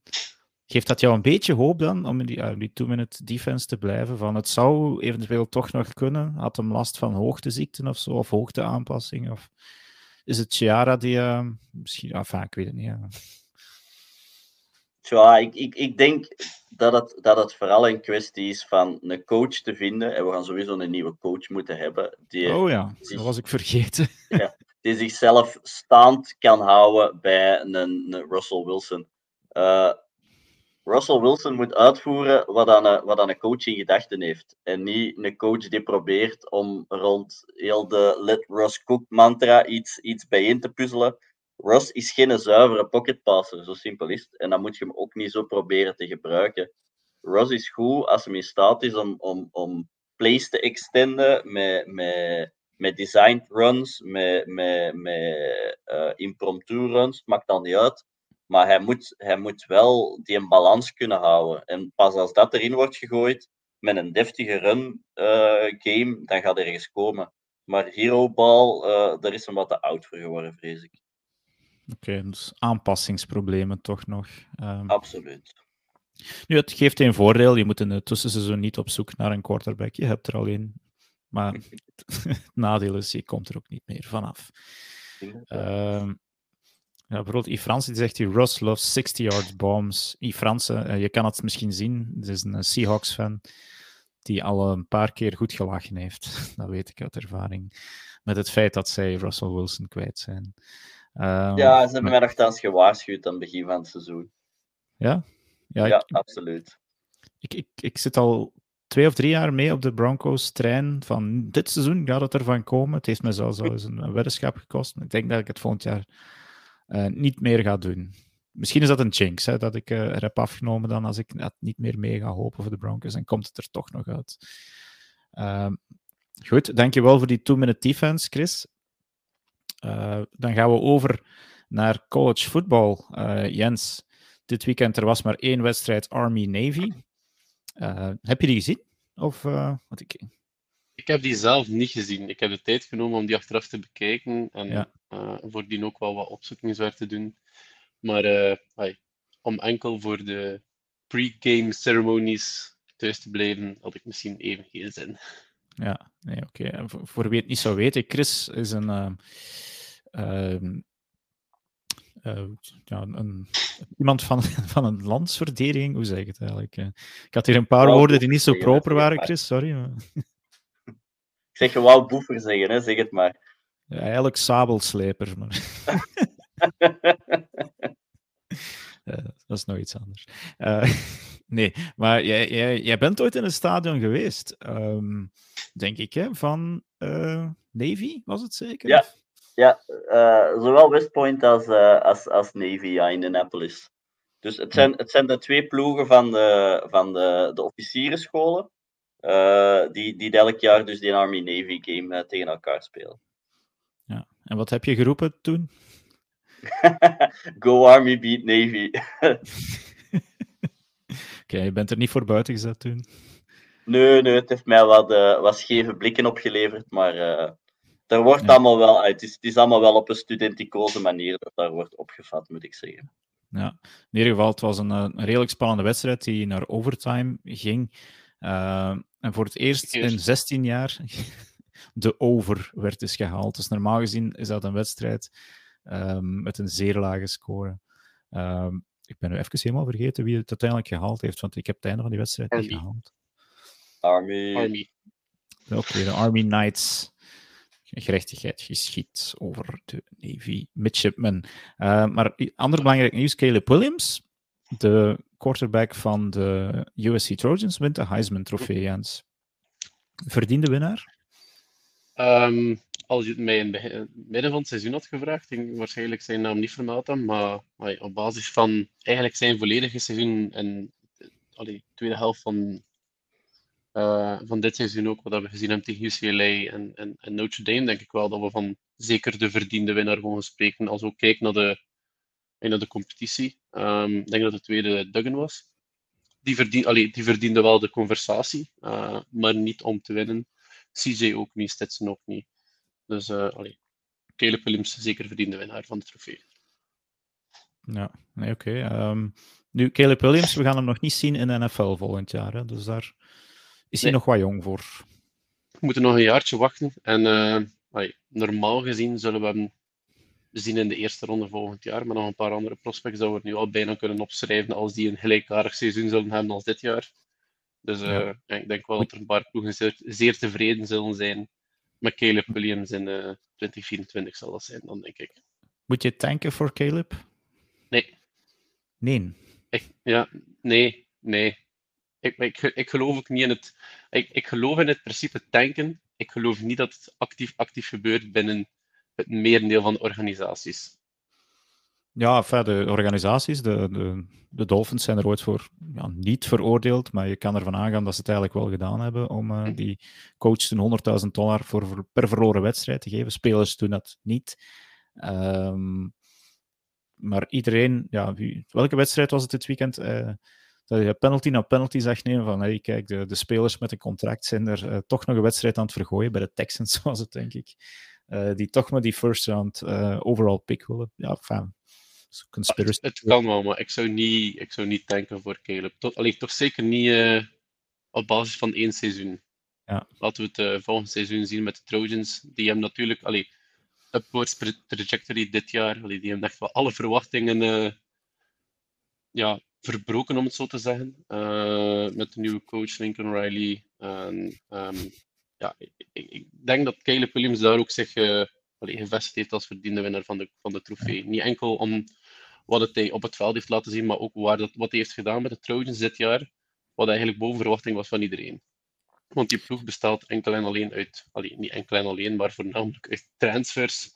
geeft dat jou een beetje hoop dan om in die, uh, die two-minute defense te blijven? Van het zou eventueel toch nog kunnen? Had hem last van hoogteziekten of zo, of hoogteaanpassing? Of is het Chiara die uh, misschien, enfin, ik weet het niet. Ja. Ja, ik, ik, ik denk dat het, dat het vooral een kwestie is van een coach te vinden. En we gaan sowieso een nieuwe coach moeten hebben. Die oh ja, dat was ik vergeten. <laughs> Ja, die zichzelf staand kan houden bij een, een Russell Wilson. Uh, Russell Wilson moet uitvoeren wat aan een, wat aan een coach in gedachten heeft. En niet een coach die probeert om rond heel de Let Russ Cook mantra iets, iets bijeen te puzzelen. Russ is geen zuivere pocketpasser, zo simpel is het. En dan moet je hem ook niet zo proberen te gebruiken. Russ is goed als hij in staat is om, om, om plays te extenden met, met met designed runs, met, met, met uh, impromptu runs, maakt dan niet uit. Maar hij moet, hij moet wel die een balans kunnen houden. En pas als dat erin wordt gegooid, met een deftige run uh, game, dan gaat er ergens komen. Maar Hero Ball, uh, daar is hem wat te oud voor geworden, vrees ik. Oké, okay, dus aanpassingsproblemen toch nog. Um... Absoluut. Nu, het geeft een voordeel. Je moet in het tussenseizoen niet op zoek naar een quarterback. Je hebt er al één maar <laughs> <laughs> het nadeel is, je komt er ook niet meer vanaf. Uh, ja, bijvoorbeeld I Frans die zegt die Russ loves 60 yard bombs. I Frans, uh, je kan het misschien zien, het is een Seahawks fan die al een paar keer goed gelachen heeft. <laughs> Dat weet ik uit ervaring. Met het feit dat zij Russell Wilson kwijt zijn. Um, ja, ze hebben mij nogthans gewaarschuwd aan het begin van het seizoen. Ja? Ja, ja ik, absoluut. Ik, ik, ik zit al twee of drie jaar mee op de Broncos-trein van dit seizoen gaat het ervan komen. Het heeft me zelfs al eens een, weddenschap gekost. Ik denk dat ik het volgend jaar niet meer ga doen. Misschien is dat een jinx, hè, dat ik er heb afgenomen dan als ik niet meer mee ga hopen voor de Broncos. En komt het er toch nog uit. Uh, goed, dankjewel voor die two-minute defense, Chris. Uh, dan gaan we over naar college football. Jens, dit weekend er was maar één wedstrijd Army-Navy. Uh, heb je die gezien? Of, uh, wat ik... ik heb die zelf niet gezien. Ik heb de tijd genomen om die achteraf te bekijken en ja. Uh, voordien ook wel wat opzoekingswerk te doen. Maar ay, om enkel voor de pre-game ceremonies thuis te blijven, had ik misschien even geen zin. Ja, nee, oké. Okay. Voor, voor wie het niet zou weten, Chris is een ehm, uh, ja, een, iemand van, <laughs> van een landsverdediging, hoe zeg ik het eigenlijk? Ik had hier een paar woorden die niet zo proper waren, Chris, sorry. Maar... Ik zeg gewoon boefer zeggen, hè? zeg het maar. Ja, eigenlijk sabelsleper, maar... uh, <laughs> dat is nog iets anders. <laughs> nee, maar jij, jij, jij bent ooit in een stadion geweest, um, denk ik, hè? van Navy, was het zeker? Ja, ja, zowel West Point als, als, als Navy ja, in Annapolis. Dus het zijn, het zijn de twee ploegen van de, van de, de officierenscholen, uh, die, die elk jaar dus die Army-Navy game tegen elkaar spelen. En wat heb je geroepen toen? <laughs> Go Army, beat Navy. <laughs> Oké, je bent er niet voor buiten gezet toen? Nee, nee, het heeft mij wat, wat scheve blikken opgeleverd, maar er wordt allemaal wel, het is, het is allemaal wel op een studenticoze manier dat daar wordt opgevat, moet ik zeggen. Ja, in ieder geval, het was een, een redelijk spannende wedstrijd die naar overtime ging. Uh, en voor het eerst in 16 jaar de over werd dus gehaald. Dus normaal gezien is dat een wedstrijd um, met een zeer lage score. Um, ik ben nu even helemaal vergeten wie het uiteindelijk gehaald heeft, want ik heb het einde van die wedstrijd niet gehaald. Army. Army. Oké, de Army Knights. Gerechtigheid geschiet over de Navy Midshipmen. Uh, maar ander belangrijk nieuws: Caleb Williams, de quarterback van de USC Trojans, wint de Heisman Trofee. Jens. Verdiende winnaar? Um, als je het mij in het midden van het seizoen had gevraagd, ging ik waarschijnlijk zijn naam niet vermeld hebben. Maar op basis van eigenlijk zijn volledige seizoen en allee, tweede helft van, uh, van dit seizoen ook, wat we gezien hebben tegen UCLA en, en, en, Notre Dame, denk ik wel dat we van zeker de verdiende winnaar mogen spreken. Als we ook kijken naar de, naar de competitie. Um, ik denk dat de tweede Duggan was. Die, verdien, allee, die verdiende wel de conversatie, uh, maar niet om te winnen. CJ ook niet, Stetson ook niet. Dus uh, allee, Caleb Williams zeker verdiende winnaar van de trofee. Ja, nee, oké. Okay. Um, nu, Caleb Williams, we gaan hem nog niet zien in de NFL volgend jaar. Hè? Dus daar is hij nee. nog wat jong voor. We moeten nog een jaartje wachten. En uh, allee, normaal gezien zullen we hem zien in de eerste ronde volgend jaar. Maar nog een paar andere prospects dat we nu al bijna kunnen opschrijven als die een gelijkaardig seizoen zullen hebben als dit jaar. Dus uh, ja. Ja, ik denk wel dat er een paar ploegen zeer, zeer tevreden zullen zijn met Caleb Williams in uh, 2024 zal dat zijn, dan denk ik. Moet je tanken voor Caleb? Nee. Nee. Ik, ja, nee, nee. Ik, ik, ik geloof ook niet in het. Ik, ik geloof in het principe tanken. Ik geloof niet dat het actief, actief gebeurt binnen het merendeel van de organisaties. Ja, de organisaties, de, de, de Dolphins zijn er ooit voor ja, niet veroordeeld, maar je kan ervan aangaan dat ze het eigenlijk wel gedaan hebben om uh, die coach toen 100.000 dollar voor, per verloren wedstrijd te geven. Spelers doen dat niet. Um, maar iedereen, ja, welke wedstrijd was het dit weekend? Uh, dat je penalty na penalty zag nemen van, hey, kijk, de, de spelers met een contract zijn er uh, toch nog een wedstrijd aan het vergooien. Bij de Texans <laughs> was het, denk ik. die toch maar die first round overall pick willen. Ja, fijn. Conspiracy. Het, het, kan wel, maar ik zou niet, ik zou niet tanken voor Caleb. Allee, toch zeker niet uh, op basis van één seizoen. Ja. Laten we het uh, volgend seizoen zien met de Trojans. Die hebben natuurlijk, allee, upwards trajectory dit jaar, allee, die hebben echt wel alle verwachtingen uh, ja, verbroken, om het zo te zeggen. met de nieuwe coach Lincoln Riley. En, um, ja, ik, ik, denk dat Caleb Williams daar ook zich allee, gevestigd heeft als verdiende winnaar van de, van de trofee. Niet enkel om wat het hij op het veld heeft laten zien, maar ook waar dat, wat hij heeft gedaan met de Trojans dit jaar, wat eigenlijk boven verwachting was van iedereen. Want die ploeg bestaat enkel en alleen uit, allee, niet enkel en alleen, maar voornamelijk uit transfers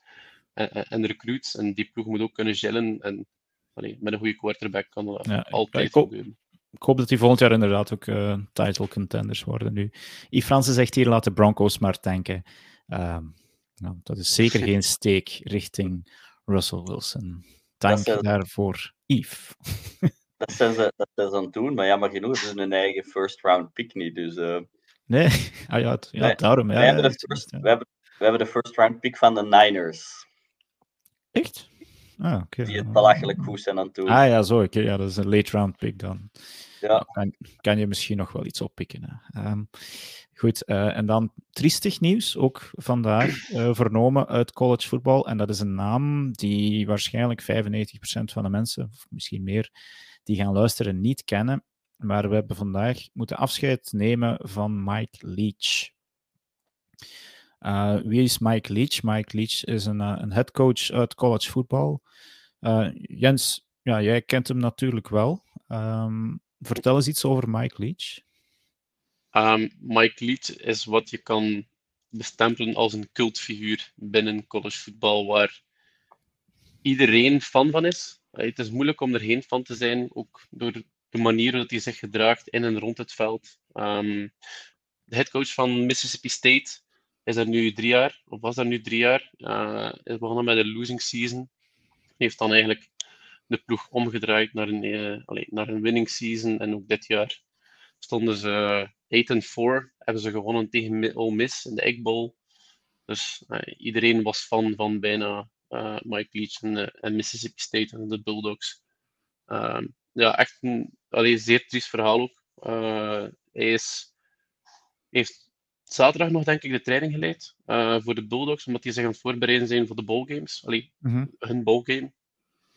en, en recruits. En die ploeg moet ook kunnen gellen en allee, met een goede quarterback kan dat ja, altijd ik gebeuren. Ik hoop dat die volgend jaar inderdaad ook uh, title contenders worden nu. Yves Fransen zegt hier, laat de Broncos maar tanken. Uh, nou, dat is zeker geen steek richting Russell Wilson. Dank zijn... daarvoor, Yves. <laughs> dat, zijn ze, dat zijn ze aan het doen, maar jammer genoeg is hun eigen first round pick niet. Dus, uh... Nee, ah, ja, het, ja nee. daarom. Ja, we, hebben first, we, hebben, we hebben de first round pick van de Niners. Echt? Ah, okay. Die het belachelijk goed zijn aan het doen. Ah ja, zo. Okay, ja, dat is een late round pick dan. Ja. Nou, kan, je misschien nog wel iets oppikken. Um, Goed, uh, en dan triestig nieuws, ook vandaag uh, vernomen uit college voetbal. En dat is een naam die waarschijnlijk 95% van de mensen, of misschien meer, die gaan luisteren, niet kennen. Maar we hebben vandaag moeten afscheid nemen van Mike Leach. Uh, wie is Mike Leach? Mike Leach is een, een headcoach uit college voetbal. Jens, ja, jij kent hem natuurlijk wel. Um, vertel eens iets over Mike Leach. Um, Mike Leach is wat je kan bestempelen als een cultfiguur binnen collegevoetbal, waar iedereen fan van is. Het is moeilijk om er geen fan te zijn, ook door de manier dat hij zich gedraagt in en rond het veld. Um, de headcoach van Mississippi State is er nu drie jaar, of was er nu drie jaar. Uh, is begonnen met een losing season. Heeft dan eigenlijk de ploeg omgedraaid naar een, uh, naar een winning season. En ook dit jaar stonden ze 8 en 4 hebben ze gewonnen tegen Ole Miss in de Egg Bowl. Dus uh, iedereen was fan van bijna Mike Leach en, en, Mississippi State en de Bulldogs. Ehm, ja, echt een allee, zeer triest verhaal ook. hij is, heeft zaterdag nog, denk ik, de training geleid voor de Bulldogs, omdat die zich aan het voorbereiden zijn voor de bowgames. Allee, mm -hmm. hun bowgame.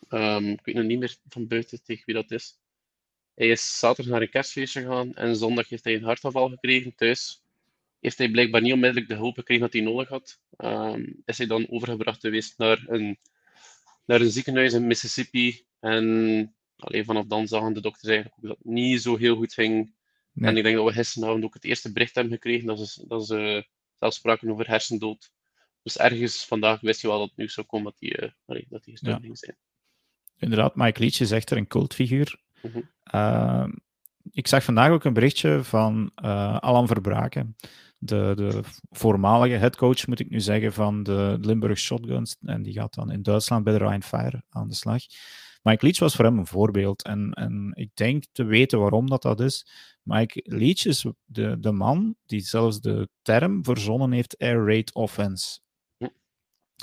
Um, ik weet nog niet meer van buiten tegen wie dat is. Hij is zaterdag naar een kerstfeestje gegaan en zondag heeft hij een hartaanval gekregen thuis. Heeft hij blijkbaar niet onmiddellijk de hulp gekregen dat hij nodig had. Ehm, is hij dan overgebracht geweest naar een, naar een ziekenhuis in Mississippi. En alleen vanaf dan zagen de dokters eigenlijk ook dat het niet zo heel goed ging. Nee. En ik denk dat we gisteravond ook het eerste bericht hebben gekregen dat ze, dat ze zelfs spraken over hersendood. Dus ergens vandaag wist je wel dat het nieuws zou komen dat hij, uh, dat gestorven Ja. ging zijn. Inderdaad, Mike Leach is echt een cultfiguur. Mhm. Uh, ik zag vandaag ook een berichtje van uh, Alan Verbraken, de, de voormalige headcoach, moet ik nu zeggen, van de Limburg Shotguns. En die gaat dan in Duitsland bij de Rhein Fire aan de slag. Mike Leach was voor hem een voorbeeld. En, en ik denk te weten waarom dat, dat is. Mike Leach is de, de man die zelfs de term verzonnen heeft air raid offense.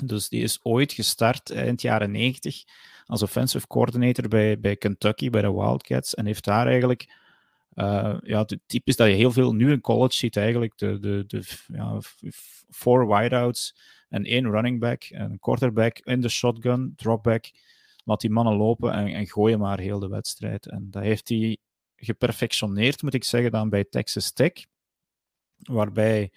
Dus die is ooit gestart eind jaren 90 als offensive coordinator bij, bij Kentucky, bij de Wildcats. En heeft daar eigenlijk uh, ja, het type is dat je heel veel nu in college ziet eigenlijk. De, de, de ja, four wideouts en één running back en een quarterback in de shotgun, dropback. Laat die mannen lopen en, en gooien maar heel de wedstrijd. En dat heeft hij geperfectioneerd, moet ik zeggen, dan bij Texas Tech. Waarbij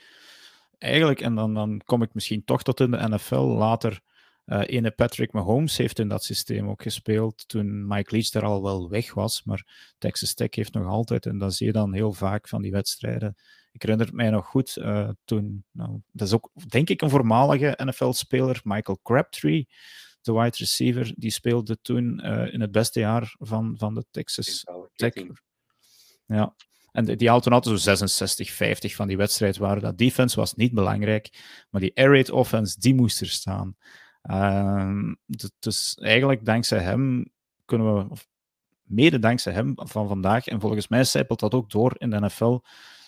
eigenlijk, en dan, dan kom ik misschien toch tot in de NFL, later uh, ene Patrick Mahomes heeft in dat systeem ook gespeeld toen Mike Leach daar al wel weg was, maar Texas Tech heeft nog altijd, en dat zie je dan heel vaak van die wedstrijden. Ik herinner het mij nog goed, uh, toen, nou, dat is ook denk ik een voormalige NFL-speler, Michael Crabtree, de wide receiver, die speelde toen uh, in het beste jaar van, van de Texas Tech. Ja, en die haalden altijd zo 66, 50 van die wedstrijd waren. Dat defense was niet belangrijk, maar die air raid offense, die moest er staan. Uh, dus eigenlijk dankzij hem kunnen we, of mede dankzij hem van vandaag, en volgens mij zijpelt dat ook door in de NFL,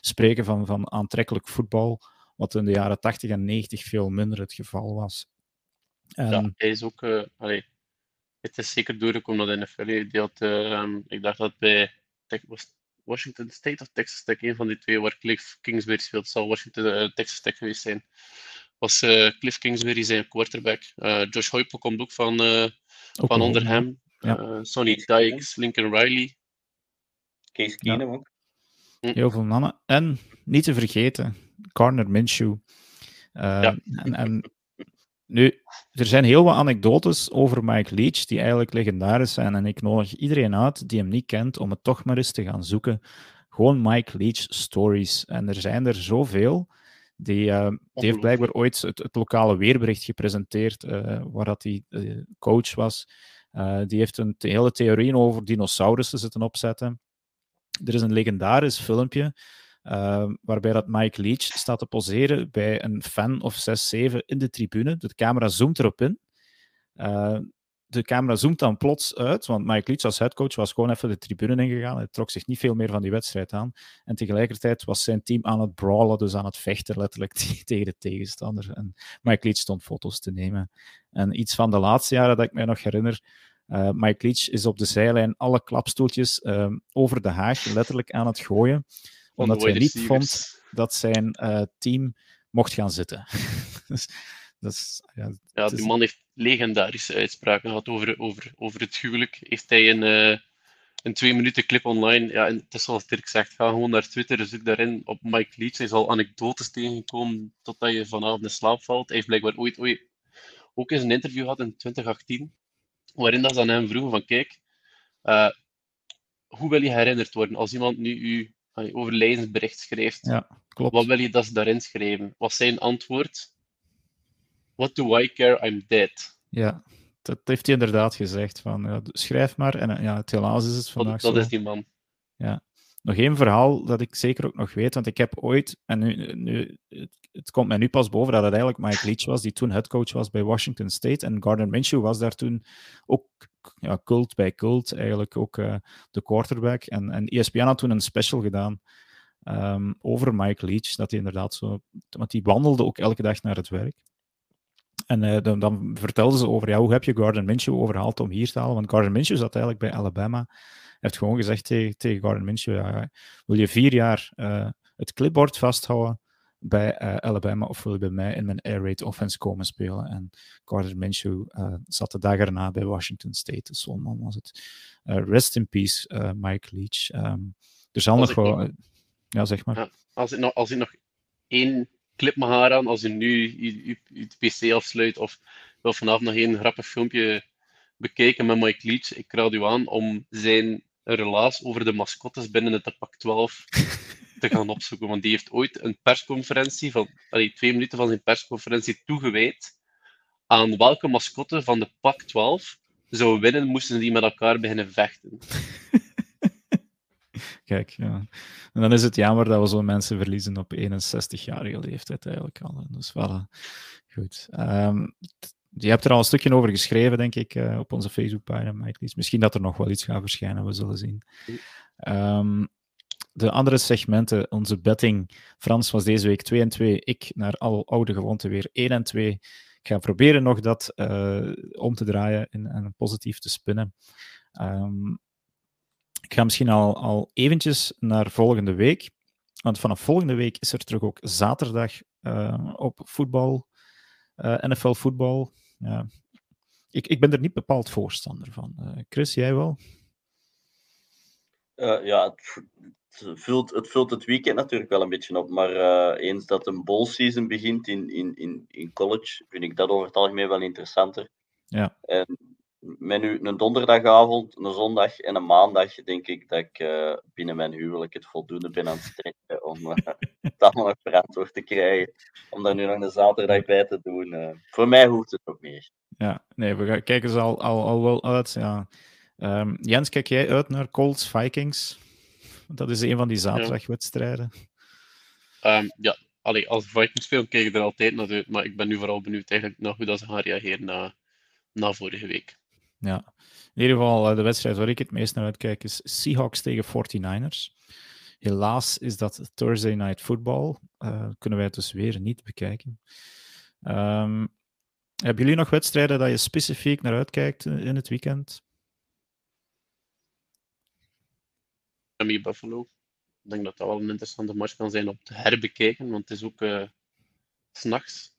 spreken van, van aantrekkelijk voetbal, wat in de jaren 80 en 90 veel minder het geval was. En... Ja, hij is ook, uh, allee, het is zeker doorgekomen dat de NFL, die had, uh, ik dacht dat bij was Washington State of Texas Tech, een van die twee waar Cliff Kingsbury speelt, zal Washington uh, Texas Tech geweest zijn was uh, Cliff Kingsbury zijn quarterback. Uh, Josh Heupel komt ook van, uh, ook van onder hem. Ja. Sonny Dykes, Lincoln Riley. Case Keenum ja. ook. Heel veel mannen. En niet te vergeten, Garner Minshew. Ja. En, en, nu, er zijn heel wat anekdotes over Mike Leach die eigenlijk legendarisch zijn. En ik nodig iedereen uit die hem niet kent om het toch maar eens te gaan zoeken. Gewoon Mike Leach stories. En er zijn er zoveel. Die, uh, die heeft blijkbaar ooit het, het lokale weerbericht gepresenteerd, uh, waar dat hij uh, coach was. die heeft een hele theorie over dinosaurussen zitten opzetten. Er is een legendarisch filmpje waarbij dat Mike Leach staat te poseren bij een fan of 6, 7 in de tribune. De camera zoomt erop in. De camera zoomt dan plots uit, want Mike Leach als headcoach was gewoon even de tribune ingegaan. Hij trok zich niet veel meer van die wedstrijd aan. En tegelijkertijd was zijn team aan het brawlen, dus aan het vechten letterlijk <laughs> tegen de tegenstander. En Mike Leach stond foto's te nemen. En iets van de laatste jaren dat ik mij nog herinner, uh, Mike Leach is op de zijlijn alle klapstoeltjes uh, over de haag letterlijk aan het gooien, omdat hij niet vond dat zijn uh, team mocht gaan zitten. <laughs> dus, dat is, ja, ja, die man heeft legendarische uitspraken gehad over, over, over het huwelijk. Heeft hij een, uh, een twee minuten clip online. Ja, en het is zoals Dirk zegt, ga gewoon naar Twitter, zoek daarin op Mike Leach. Hij zal anekdotes tegenkomen totdat je vanavond in slaap valt. Hij heeft blijkbaar ooit, ooit ook eens een interview gehad in 2018, waarin dat ze aan hem vroegen van, kijk, uh, hoe wil je herinnerd worden als iemand nu u overlijdensbericht schrijft? Ja, klopt. Wat wil je dat ze daarin schrijven? Was zijn antwoord? What do I care? I'm dead. Ja, dat heeft hij inderdaad gezegd. Van, ja, schrijf maar. En ja, het helaas is het vandaag dat, zo. Dat is die man. Ja. Nog één verhaal dat ik zeker ook nog weet, want ik heb ooit, en nu, nu het, het, komt mij nu pas boven dat het eigenlijk Mike Leach was, die toen headcoach was bij Washington State. En Gardner Minshew was daar toen ook ja, cult bij cult, eigenlijk ook uh, de quarterback. En, en ESPN had toen een special gedaan um, over Mike Leach, dat hij inderdaad zo, want die wandelde ook elke dag naar het werk. En uh, dan, dan vertelden ze over, ja, hoe heb je Gardner Minshew overhaald om hier te halen? Want Gardner Minshew zat eigenlijk bij Alabama. Hij heeft gewoon gezegd tegen, tegen Gardner Minshew, ja, wil je vier jaar uh, het clipboard vasthouden bij uh, Alabama of wil je bij mij in mijn air raid offense komen spelen? En Carter Minshew zat de dag erna bij Washington State. Dus zo'n man was het. Rest in peace, Mike Leach. Um, er zal nog wel... Ja, zeg maar. Ja, als, ik nog, als ik nog één clip mag aan, als je nu je, je, PC afsluit of wil vanavond nog één grappig filmpje bekijken met Mike Leach, ik raad u aan om zijn relaas over de mascottes binnen het pak 12 <laughs> te gaan opzoeken. Want die heeft ooit een persconferentie van allee, twee minuten van zijn persconferentie toegewijd aan welke mascotte van de pak 12 zou winnen, moesten die met elkaar beginnen vechten. <laughs> Kijk, ja. En dan is het jammer dat we zo'n mensen verliezen op 61-jarige leeftijd eigenlijk al. Dus voilà. Goed. Um, je hebt er al een stukje over geschreven, denk ik, uh, op onze Facebookpagina, Misschien dat er nog wel iets gaat verschijnen, we zullen zien. Um, de andere segmenten, onze betting. Frans was deze week 2 en 2. Ik naar al oude gewoonte weer 1 en 2. Ik ga proberen nog dat uh, om te draaien en, en, positief te spinnen. Um, ik ga misschien al, al eventjes naar volgende week. Want vanaf volgende week is er terug ook zaterdag uh, op voetbal, uh, NFL voetbal. Ik, ik ben er niet bepaald voorstander van. Chris, jij wel? ja, het, het, vult, het vult het weekend natuurlijk wel een beetje op. Maar eens dat een bowl season begint in, in, in, in college, vind ik dat over het algemeen wel interessanter. Ja. En met nu een donderdagavond, een zondag en een maandag, denk ik dat ik uh, binnen mijn huwelijk het voldoende ben aan het strekken om uh, het allemaal nog verantwoord te krijgen. Om daar nu nog een zaterdag bij te doen. voor mij hoeft het ook meer. Ja, nee, we gaan, kijken ze al, al, al wel uit. Ja. Um, Jens, kijk jij uit naar Colts Vikings? Dat is een van die zaterdagwedstrijden. Ja, um, ja. Allee, als Vikings spelen, kijk ik er altijd naar uit. Maar ik ben nu vooral benieuwd eigenlijk naar hoe dat ze gaan reageren na, na vorige week. Ja, in ieder geval eh, de wedstrijd waar ik het meest naar uitkijk is Seahawks tegen 49ers. Helaas is dat Thursday Night Football. Uh, kunnen wij het dus weer niet bekijken. Um, hebben jullie nog wedstrijden dat je specifiek naar uitkijkt in het weekend? Miami Buffalo. Ik denk dat dat wel een interessante match kan zijn om te herbekijken, want het is ook uh, s'nachts.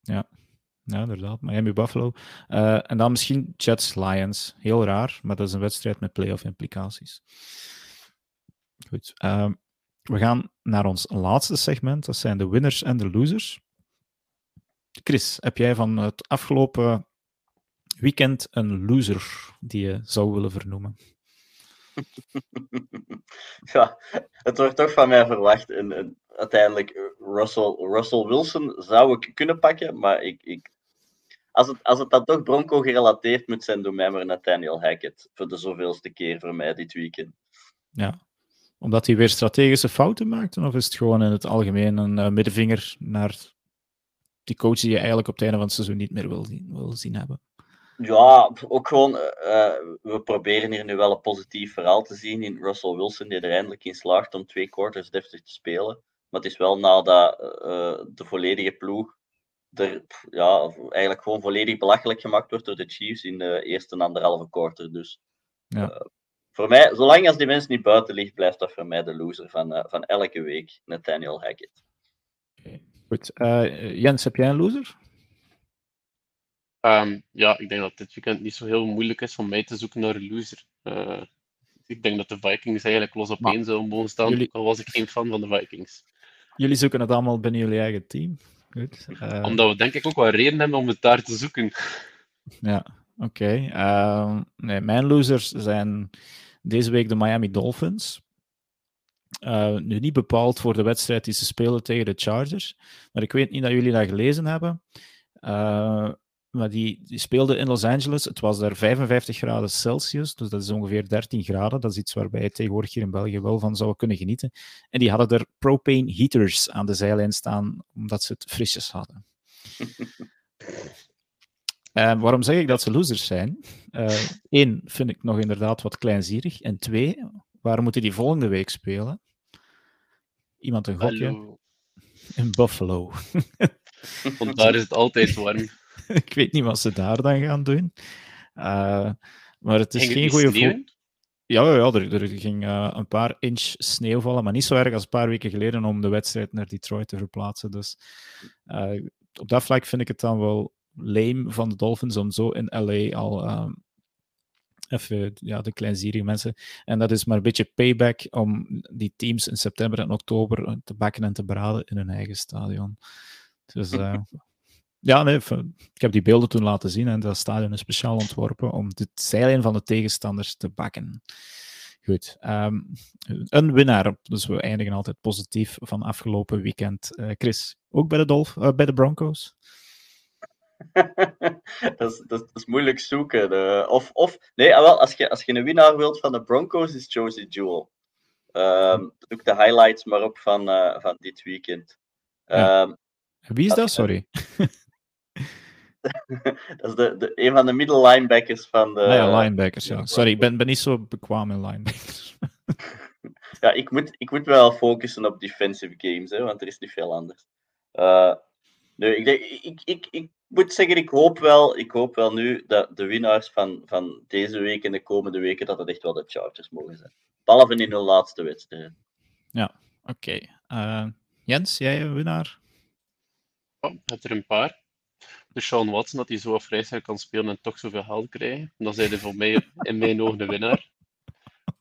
Ja. Ja, inderdaad. Miami Buffalo. Uh, en dan misschien Jets Lions. Heel raar, maar dat is een wedstrijd met playoff implicaties. Goed. Uh, we gaan naar ons laatste segment. Dat zijn de winners en de losers. Chris, heb jij van het afgelopen weekend een loser die je zou willen vernoemen? <laughs> ja, het wordt toch van mij verwacht. En, uiteindelijk, eh, Russell, Russell Wilson zou ik kunnen pakken, maar ik, ik, als, het, als het dan toch Bronco gerelateerd moet zijn, doe mij maar Nathaniel Hackett. Voor de zoveelste keer voor mij dit weekend. Ja, omdat hij weer strategische fouten maakt? Of is het gewoon in het algemeen een uh, middenvinger naar die coach die je eigenlijk op het einde van het seizoen niet meer wil zien, wil zien hebben? Ja, ook gewoon, uh, we proberen hier nu wel een positief verhaal te zien in Russell Wilson, die er eindelijk in slaagt om twee quarters deftig te spelen. Maar het is wel nadat uh, de volledige ploeg er ja, eigenlijk gewoon volledig belachelijk gemaakt wordt door de Chiefs in de eerste en anderhalve quarter. Dus ja. uh, voor mij, zolang als die mensen niet buiten ligt, blijft dat voor mij de loser van, van elke week, Nathaniel Hackett. Okay. Goed. Jens, heb jij een loser? Um, ja, ik denk dat dit weekend niet zo heel moeilijk is om mij te zoeken naar een loser. Uh, ik denk dat de Vikings eigenlijk los op één zouden mogen staan, jullie... al was ik geen fan van de Vikings. Jullie zoeken het allemaal binnen jullie eigen team. Goed. Uh... Omdat we denk ik ook wel reden hebben om het daar te zoeken. Ja, oké. Okay. Uh, nee, mijn losers zijn deze week de Miami Dolphins. Uh, nu niet bepaald voor de wedstrijd die ze spelen tegen de Chargers, maar ik weet niet dat jullie dat gelezen hebben. Uh, maar die, die speelde in Los Angeles. Het was daar 55 graden Celsius, dus dat is ongeveer 13 graden. Dat is iets waarbij je tegenwoordig hier in België wel van zou kunnen genieten. En die hadden er propane heaters aan de zijlijn staan, omdat ze het frisjes hadden. uh, <laughs> waarom zeg ik dat ze losers zijn? Eén, uh, vind ik nog inderdaad wat kleinzierig. En twee, waar moeten die volgende week spelen? Iemand een gokje? Hallo. In Buffalo. <laughs> Want daar is het altijd warm. <laughs> ik weet niet wat ze daar dan gaan doen. Uh, maar het is geen goede voet. Ja, ja, ja er, er ging uh, een paar inch sneeuw vallen, maar niet zo erg als een paar weken geleden om de wedstrijd naar Detroit te verplaatsen. Dus uh, op dat vlak vind ik het dan wel lame van de Dolphins om zo in LA al um, even ja, de kleinzierige mensen. En dat is maar een beetje payback om die teams in september en oktober te bakken en te braden in hun eigen stadion. Dus uh, <laughs> ja, nee, ik heb die beelden toen laten zien en dat stadion is speciaal ontworpen om de zeilen van de tegenstanders te bakken. Goed. Um, een winnaar, dus we eindigen altijd positief van afgelopen weekend. Uh, Chris, ook bij de, Dolph, uh, bij de Broncos? <laughs> dat, is, dat, is, moeilijk zoeken. De, of, of, nee, ah, wel, als, je, als je een winnaar wilt van de Broncos, is Josie Jewel. Um, zoek de highlights maar op van, van dit weekend. Ja. Um, Wie is dat? Sorry. <laughs> dat is de, de, een van de middle linebackers van de. Ah ja, linebackers, ja. Sorry, ik ben, ben niet zo bekwaam in linebackers. <laughs> ja, ik moet, ik moet wel focussen op defensive games, hè, want er is niet veel anders. Uh, nee, ik, denk, ik, ik, ik moet zeggen, ik hoop wel, ik hoop wel nu dat de winnaars van, van deze week en de komende weken, dat het echt wel de Chargers mogen zijn. Behalve in hun laatste wedstrijd. Ja, oké. Okay. Uh, Jens, jij een winnaar? Oh, ik heb er een paar Sean Watson, dat hij zo vrij kan spelen en toch zoveel geld krijgen. Dan zijn hij voor mij in mijn ogen de winnaar.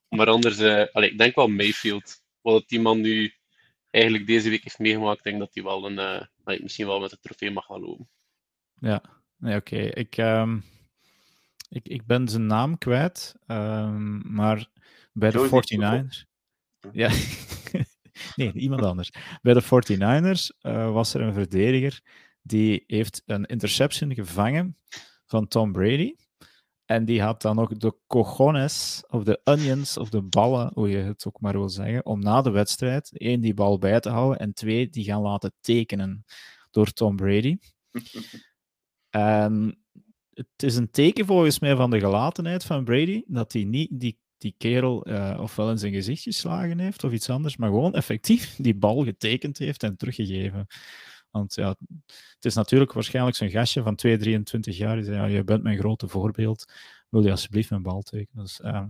Maar anders, uh, allez, ik denk wel Mayfield. Wat die man nu eigenlijk deze week heeft meegemaakt, denk dat hij wel een, uh, misschien wel met de trofee mag gaan lopen. Ja, nee, oké. Okay. Ik, um, ik, ik ben zijn naam kwijt, um, maar bij de 49ers. Ja, <laughs> nee, iemand anders. Bij de 49ers uh, was er een verdediger die heeft een interception gevangen van Tom Brady. En die had dan ook de cojones, of de onions, of de ballen, hoe je het ook maar wil zeggen, om na de wedstrijd, één, die bal bij te houden, en twee, die gaan laten tekenen door Tom Brady. <laughs> en het is een teken volgens mij van de gelatenheid van Brady, dat hij niet die, die kerel uh, ofwel in zijn gezicht geslagen heeft, of iets anders, maar gewoon effectief die bal getekend heeft en teruggegeven. Want ja, het is natuurlijk waarschijnlijk zo'n gastje van 2, 23 jaar. Die zei, ja, je bent mijn grote voorbeeld. Wil je alsjeblieft mijn bal tekenen? Dus uh,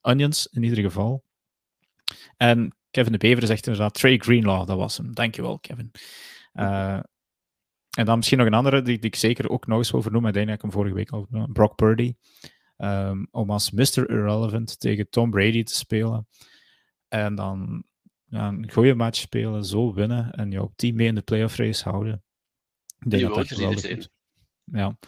onions in ieder geval. En Kevin de Bever zegt inderdaad, Trey Greenlaw, dat was hem. Dankjewel, Kevin. Uh, en dan misschien nog een andere die, die, ik zeker ook nog eens over noem. Ik denk dat ik hem vorige week al Brock Purdy. Um, om als Mr. Irrelevant tegen Tom Brady te spelen. En dan ja, een goede match spelen, zo winnen en jouw team mee in de playoff race houden. Ik denk dat dat geweldig is. Ja,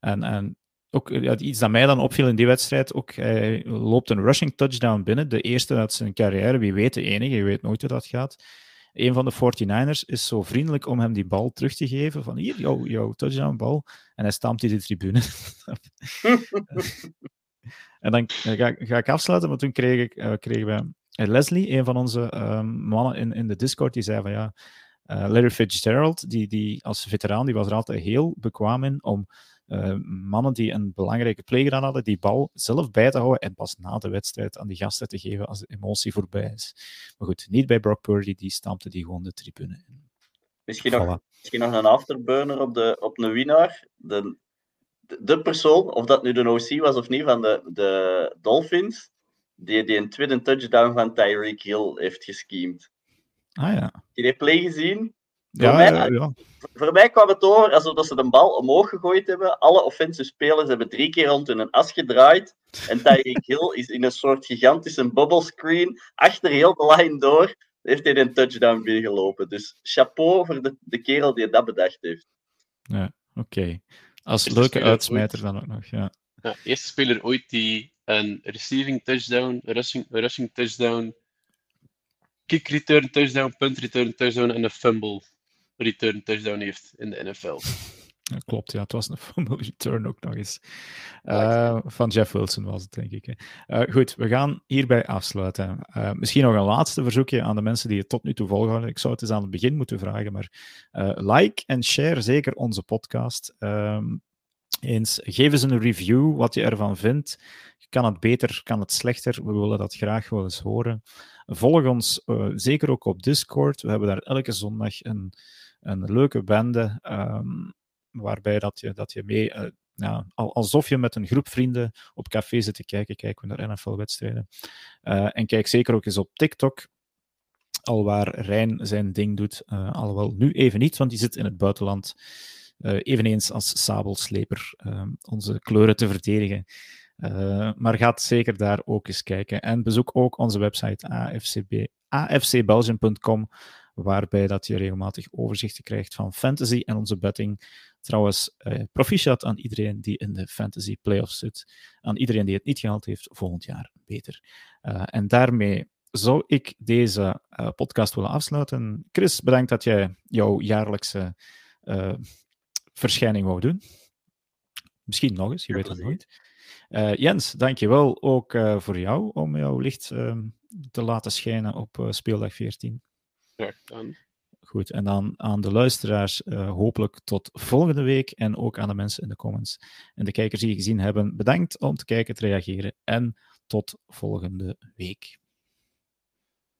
en, en ook ja, iets dat mij dan opviel in die wedstrijd, ook hij loopt een rushing touchdown binnen, de eerste uit zijn carrière, wie weet de enige, je weet nooit hoe dat gaat. Een van de 49ers is zo vriendelijk om hem die bal terug te geven, van hier, jouw, jouw touchdown bal, en hij stampt die de tribune. <laughs> <laughs> en dan ga, ga, ik afsluiten, want toen kreeg ik, uh, kregen we Leslie, een van onze um, mannen in, in de Discord, die zei van ja, uh, Larry Fitzgerald, die, die als veteraan, die was er altijd heel bekwaam in om uh, mannen die een belangrijke play gedaan hadden, die bal zelf bij te houden en pas na de wedstrijd aan die gasten te geven als de emotie voorbij is. Maar goed, niet bij Brock Purdy, die stampte die gewoon de tribune in. Misschien, nog, misschien nog een afterburner op, de, op een winnaar. De, de persoon, of dat nu de OC was of niet, van de, de Dolphins, die, die een tweede touchdown van Tyreek Hill heeft gescheemd. Ah ja. Heb je die play gezien? Ja, voor, mij, ja, ja. voor mij kwam het over alsof ze de bal omhoog gegooid hebben. Alle offensive spelers hebben drie keer rond in een as gedraaid. En Tyreek Hill is in een soort gigantische bubble screen achter heel de line door. Heeft hij een touchdown binnengelopen. Dus chapeau voor de, de kerel die dat bedacht heeft. Ja, oké. Als leuke uitsmijter dan ook nog, ja. ja. Eerste speler ooit die een receiving touchdown, rushing, rushing touchdown, kick return touchdown, punt return touchdown en een fumble return touchdown heeft in de NFL. Ja, klopt, ja. Het was een <laughs> fumble return ook nog eens. Uh, van Jeff Wilson was het, denk ik. Uh, goed, we gaan hierbij afsluiten. Uh, misschien nog een laatste verzoekje aan de mensen die het tot nu toe volgen. Ik zou het eens aan het begin moeten vragen, maar like en share zeker onze podcast. Ehm, eens, geef eens een review wat je ervan vindt. Kan het beter, kan het slechter? We willen dat graag wel eens horen. Volg ons uh, zeker ook op Discord. We hebben daar elke zondag een, een leuke bende. Um, waarbij dat je, dat je mee uh, ja, alsof je met een groep vrienden op café zit te kijken, kijken we naar NFL-wedstrijden. en kijk zeker ook eens op TikTok, al waar Rijn zijn ding doet. alhoewel nu even niet, want die zit in het buitenland. Eveneens als sabelsleper onze kleuren te verdedigen. maar gaat zeker daar ook eens kijken. En bezoek ook onze website afcb, afcbelgium.com waarbij dat je regelmatig overzichten krijgt van fantasy en onze betting. Trouwens, eh, proficiat aan iedereen die in de fantasy playoffs zit. Aan iedereen die het niet gehaald heeft, volgend jaar beter. Uh, en daarmee zou ik deze podcast willen afsluiten. Chris, bedankt dat jij jouw jaarlijkse verschijning wou doen. Misschien nog eens, je weet het nooit. Uh, Jens, dankjewel ook voor jou om jouw licht ehm, te laten schijnen op speeldag 14. Goed, en dan aan de luisteraars hopelijk tot volgende week en ook aan de mensen in de comments en de kijkers die je gezien hebben. Bedankt om te kijken, te reageren en tot volgende week.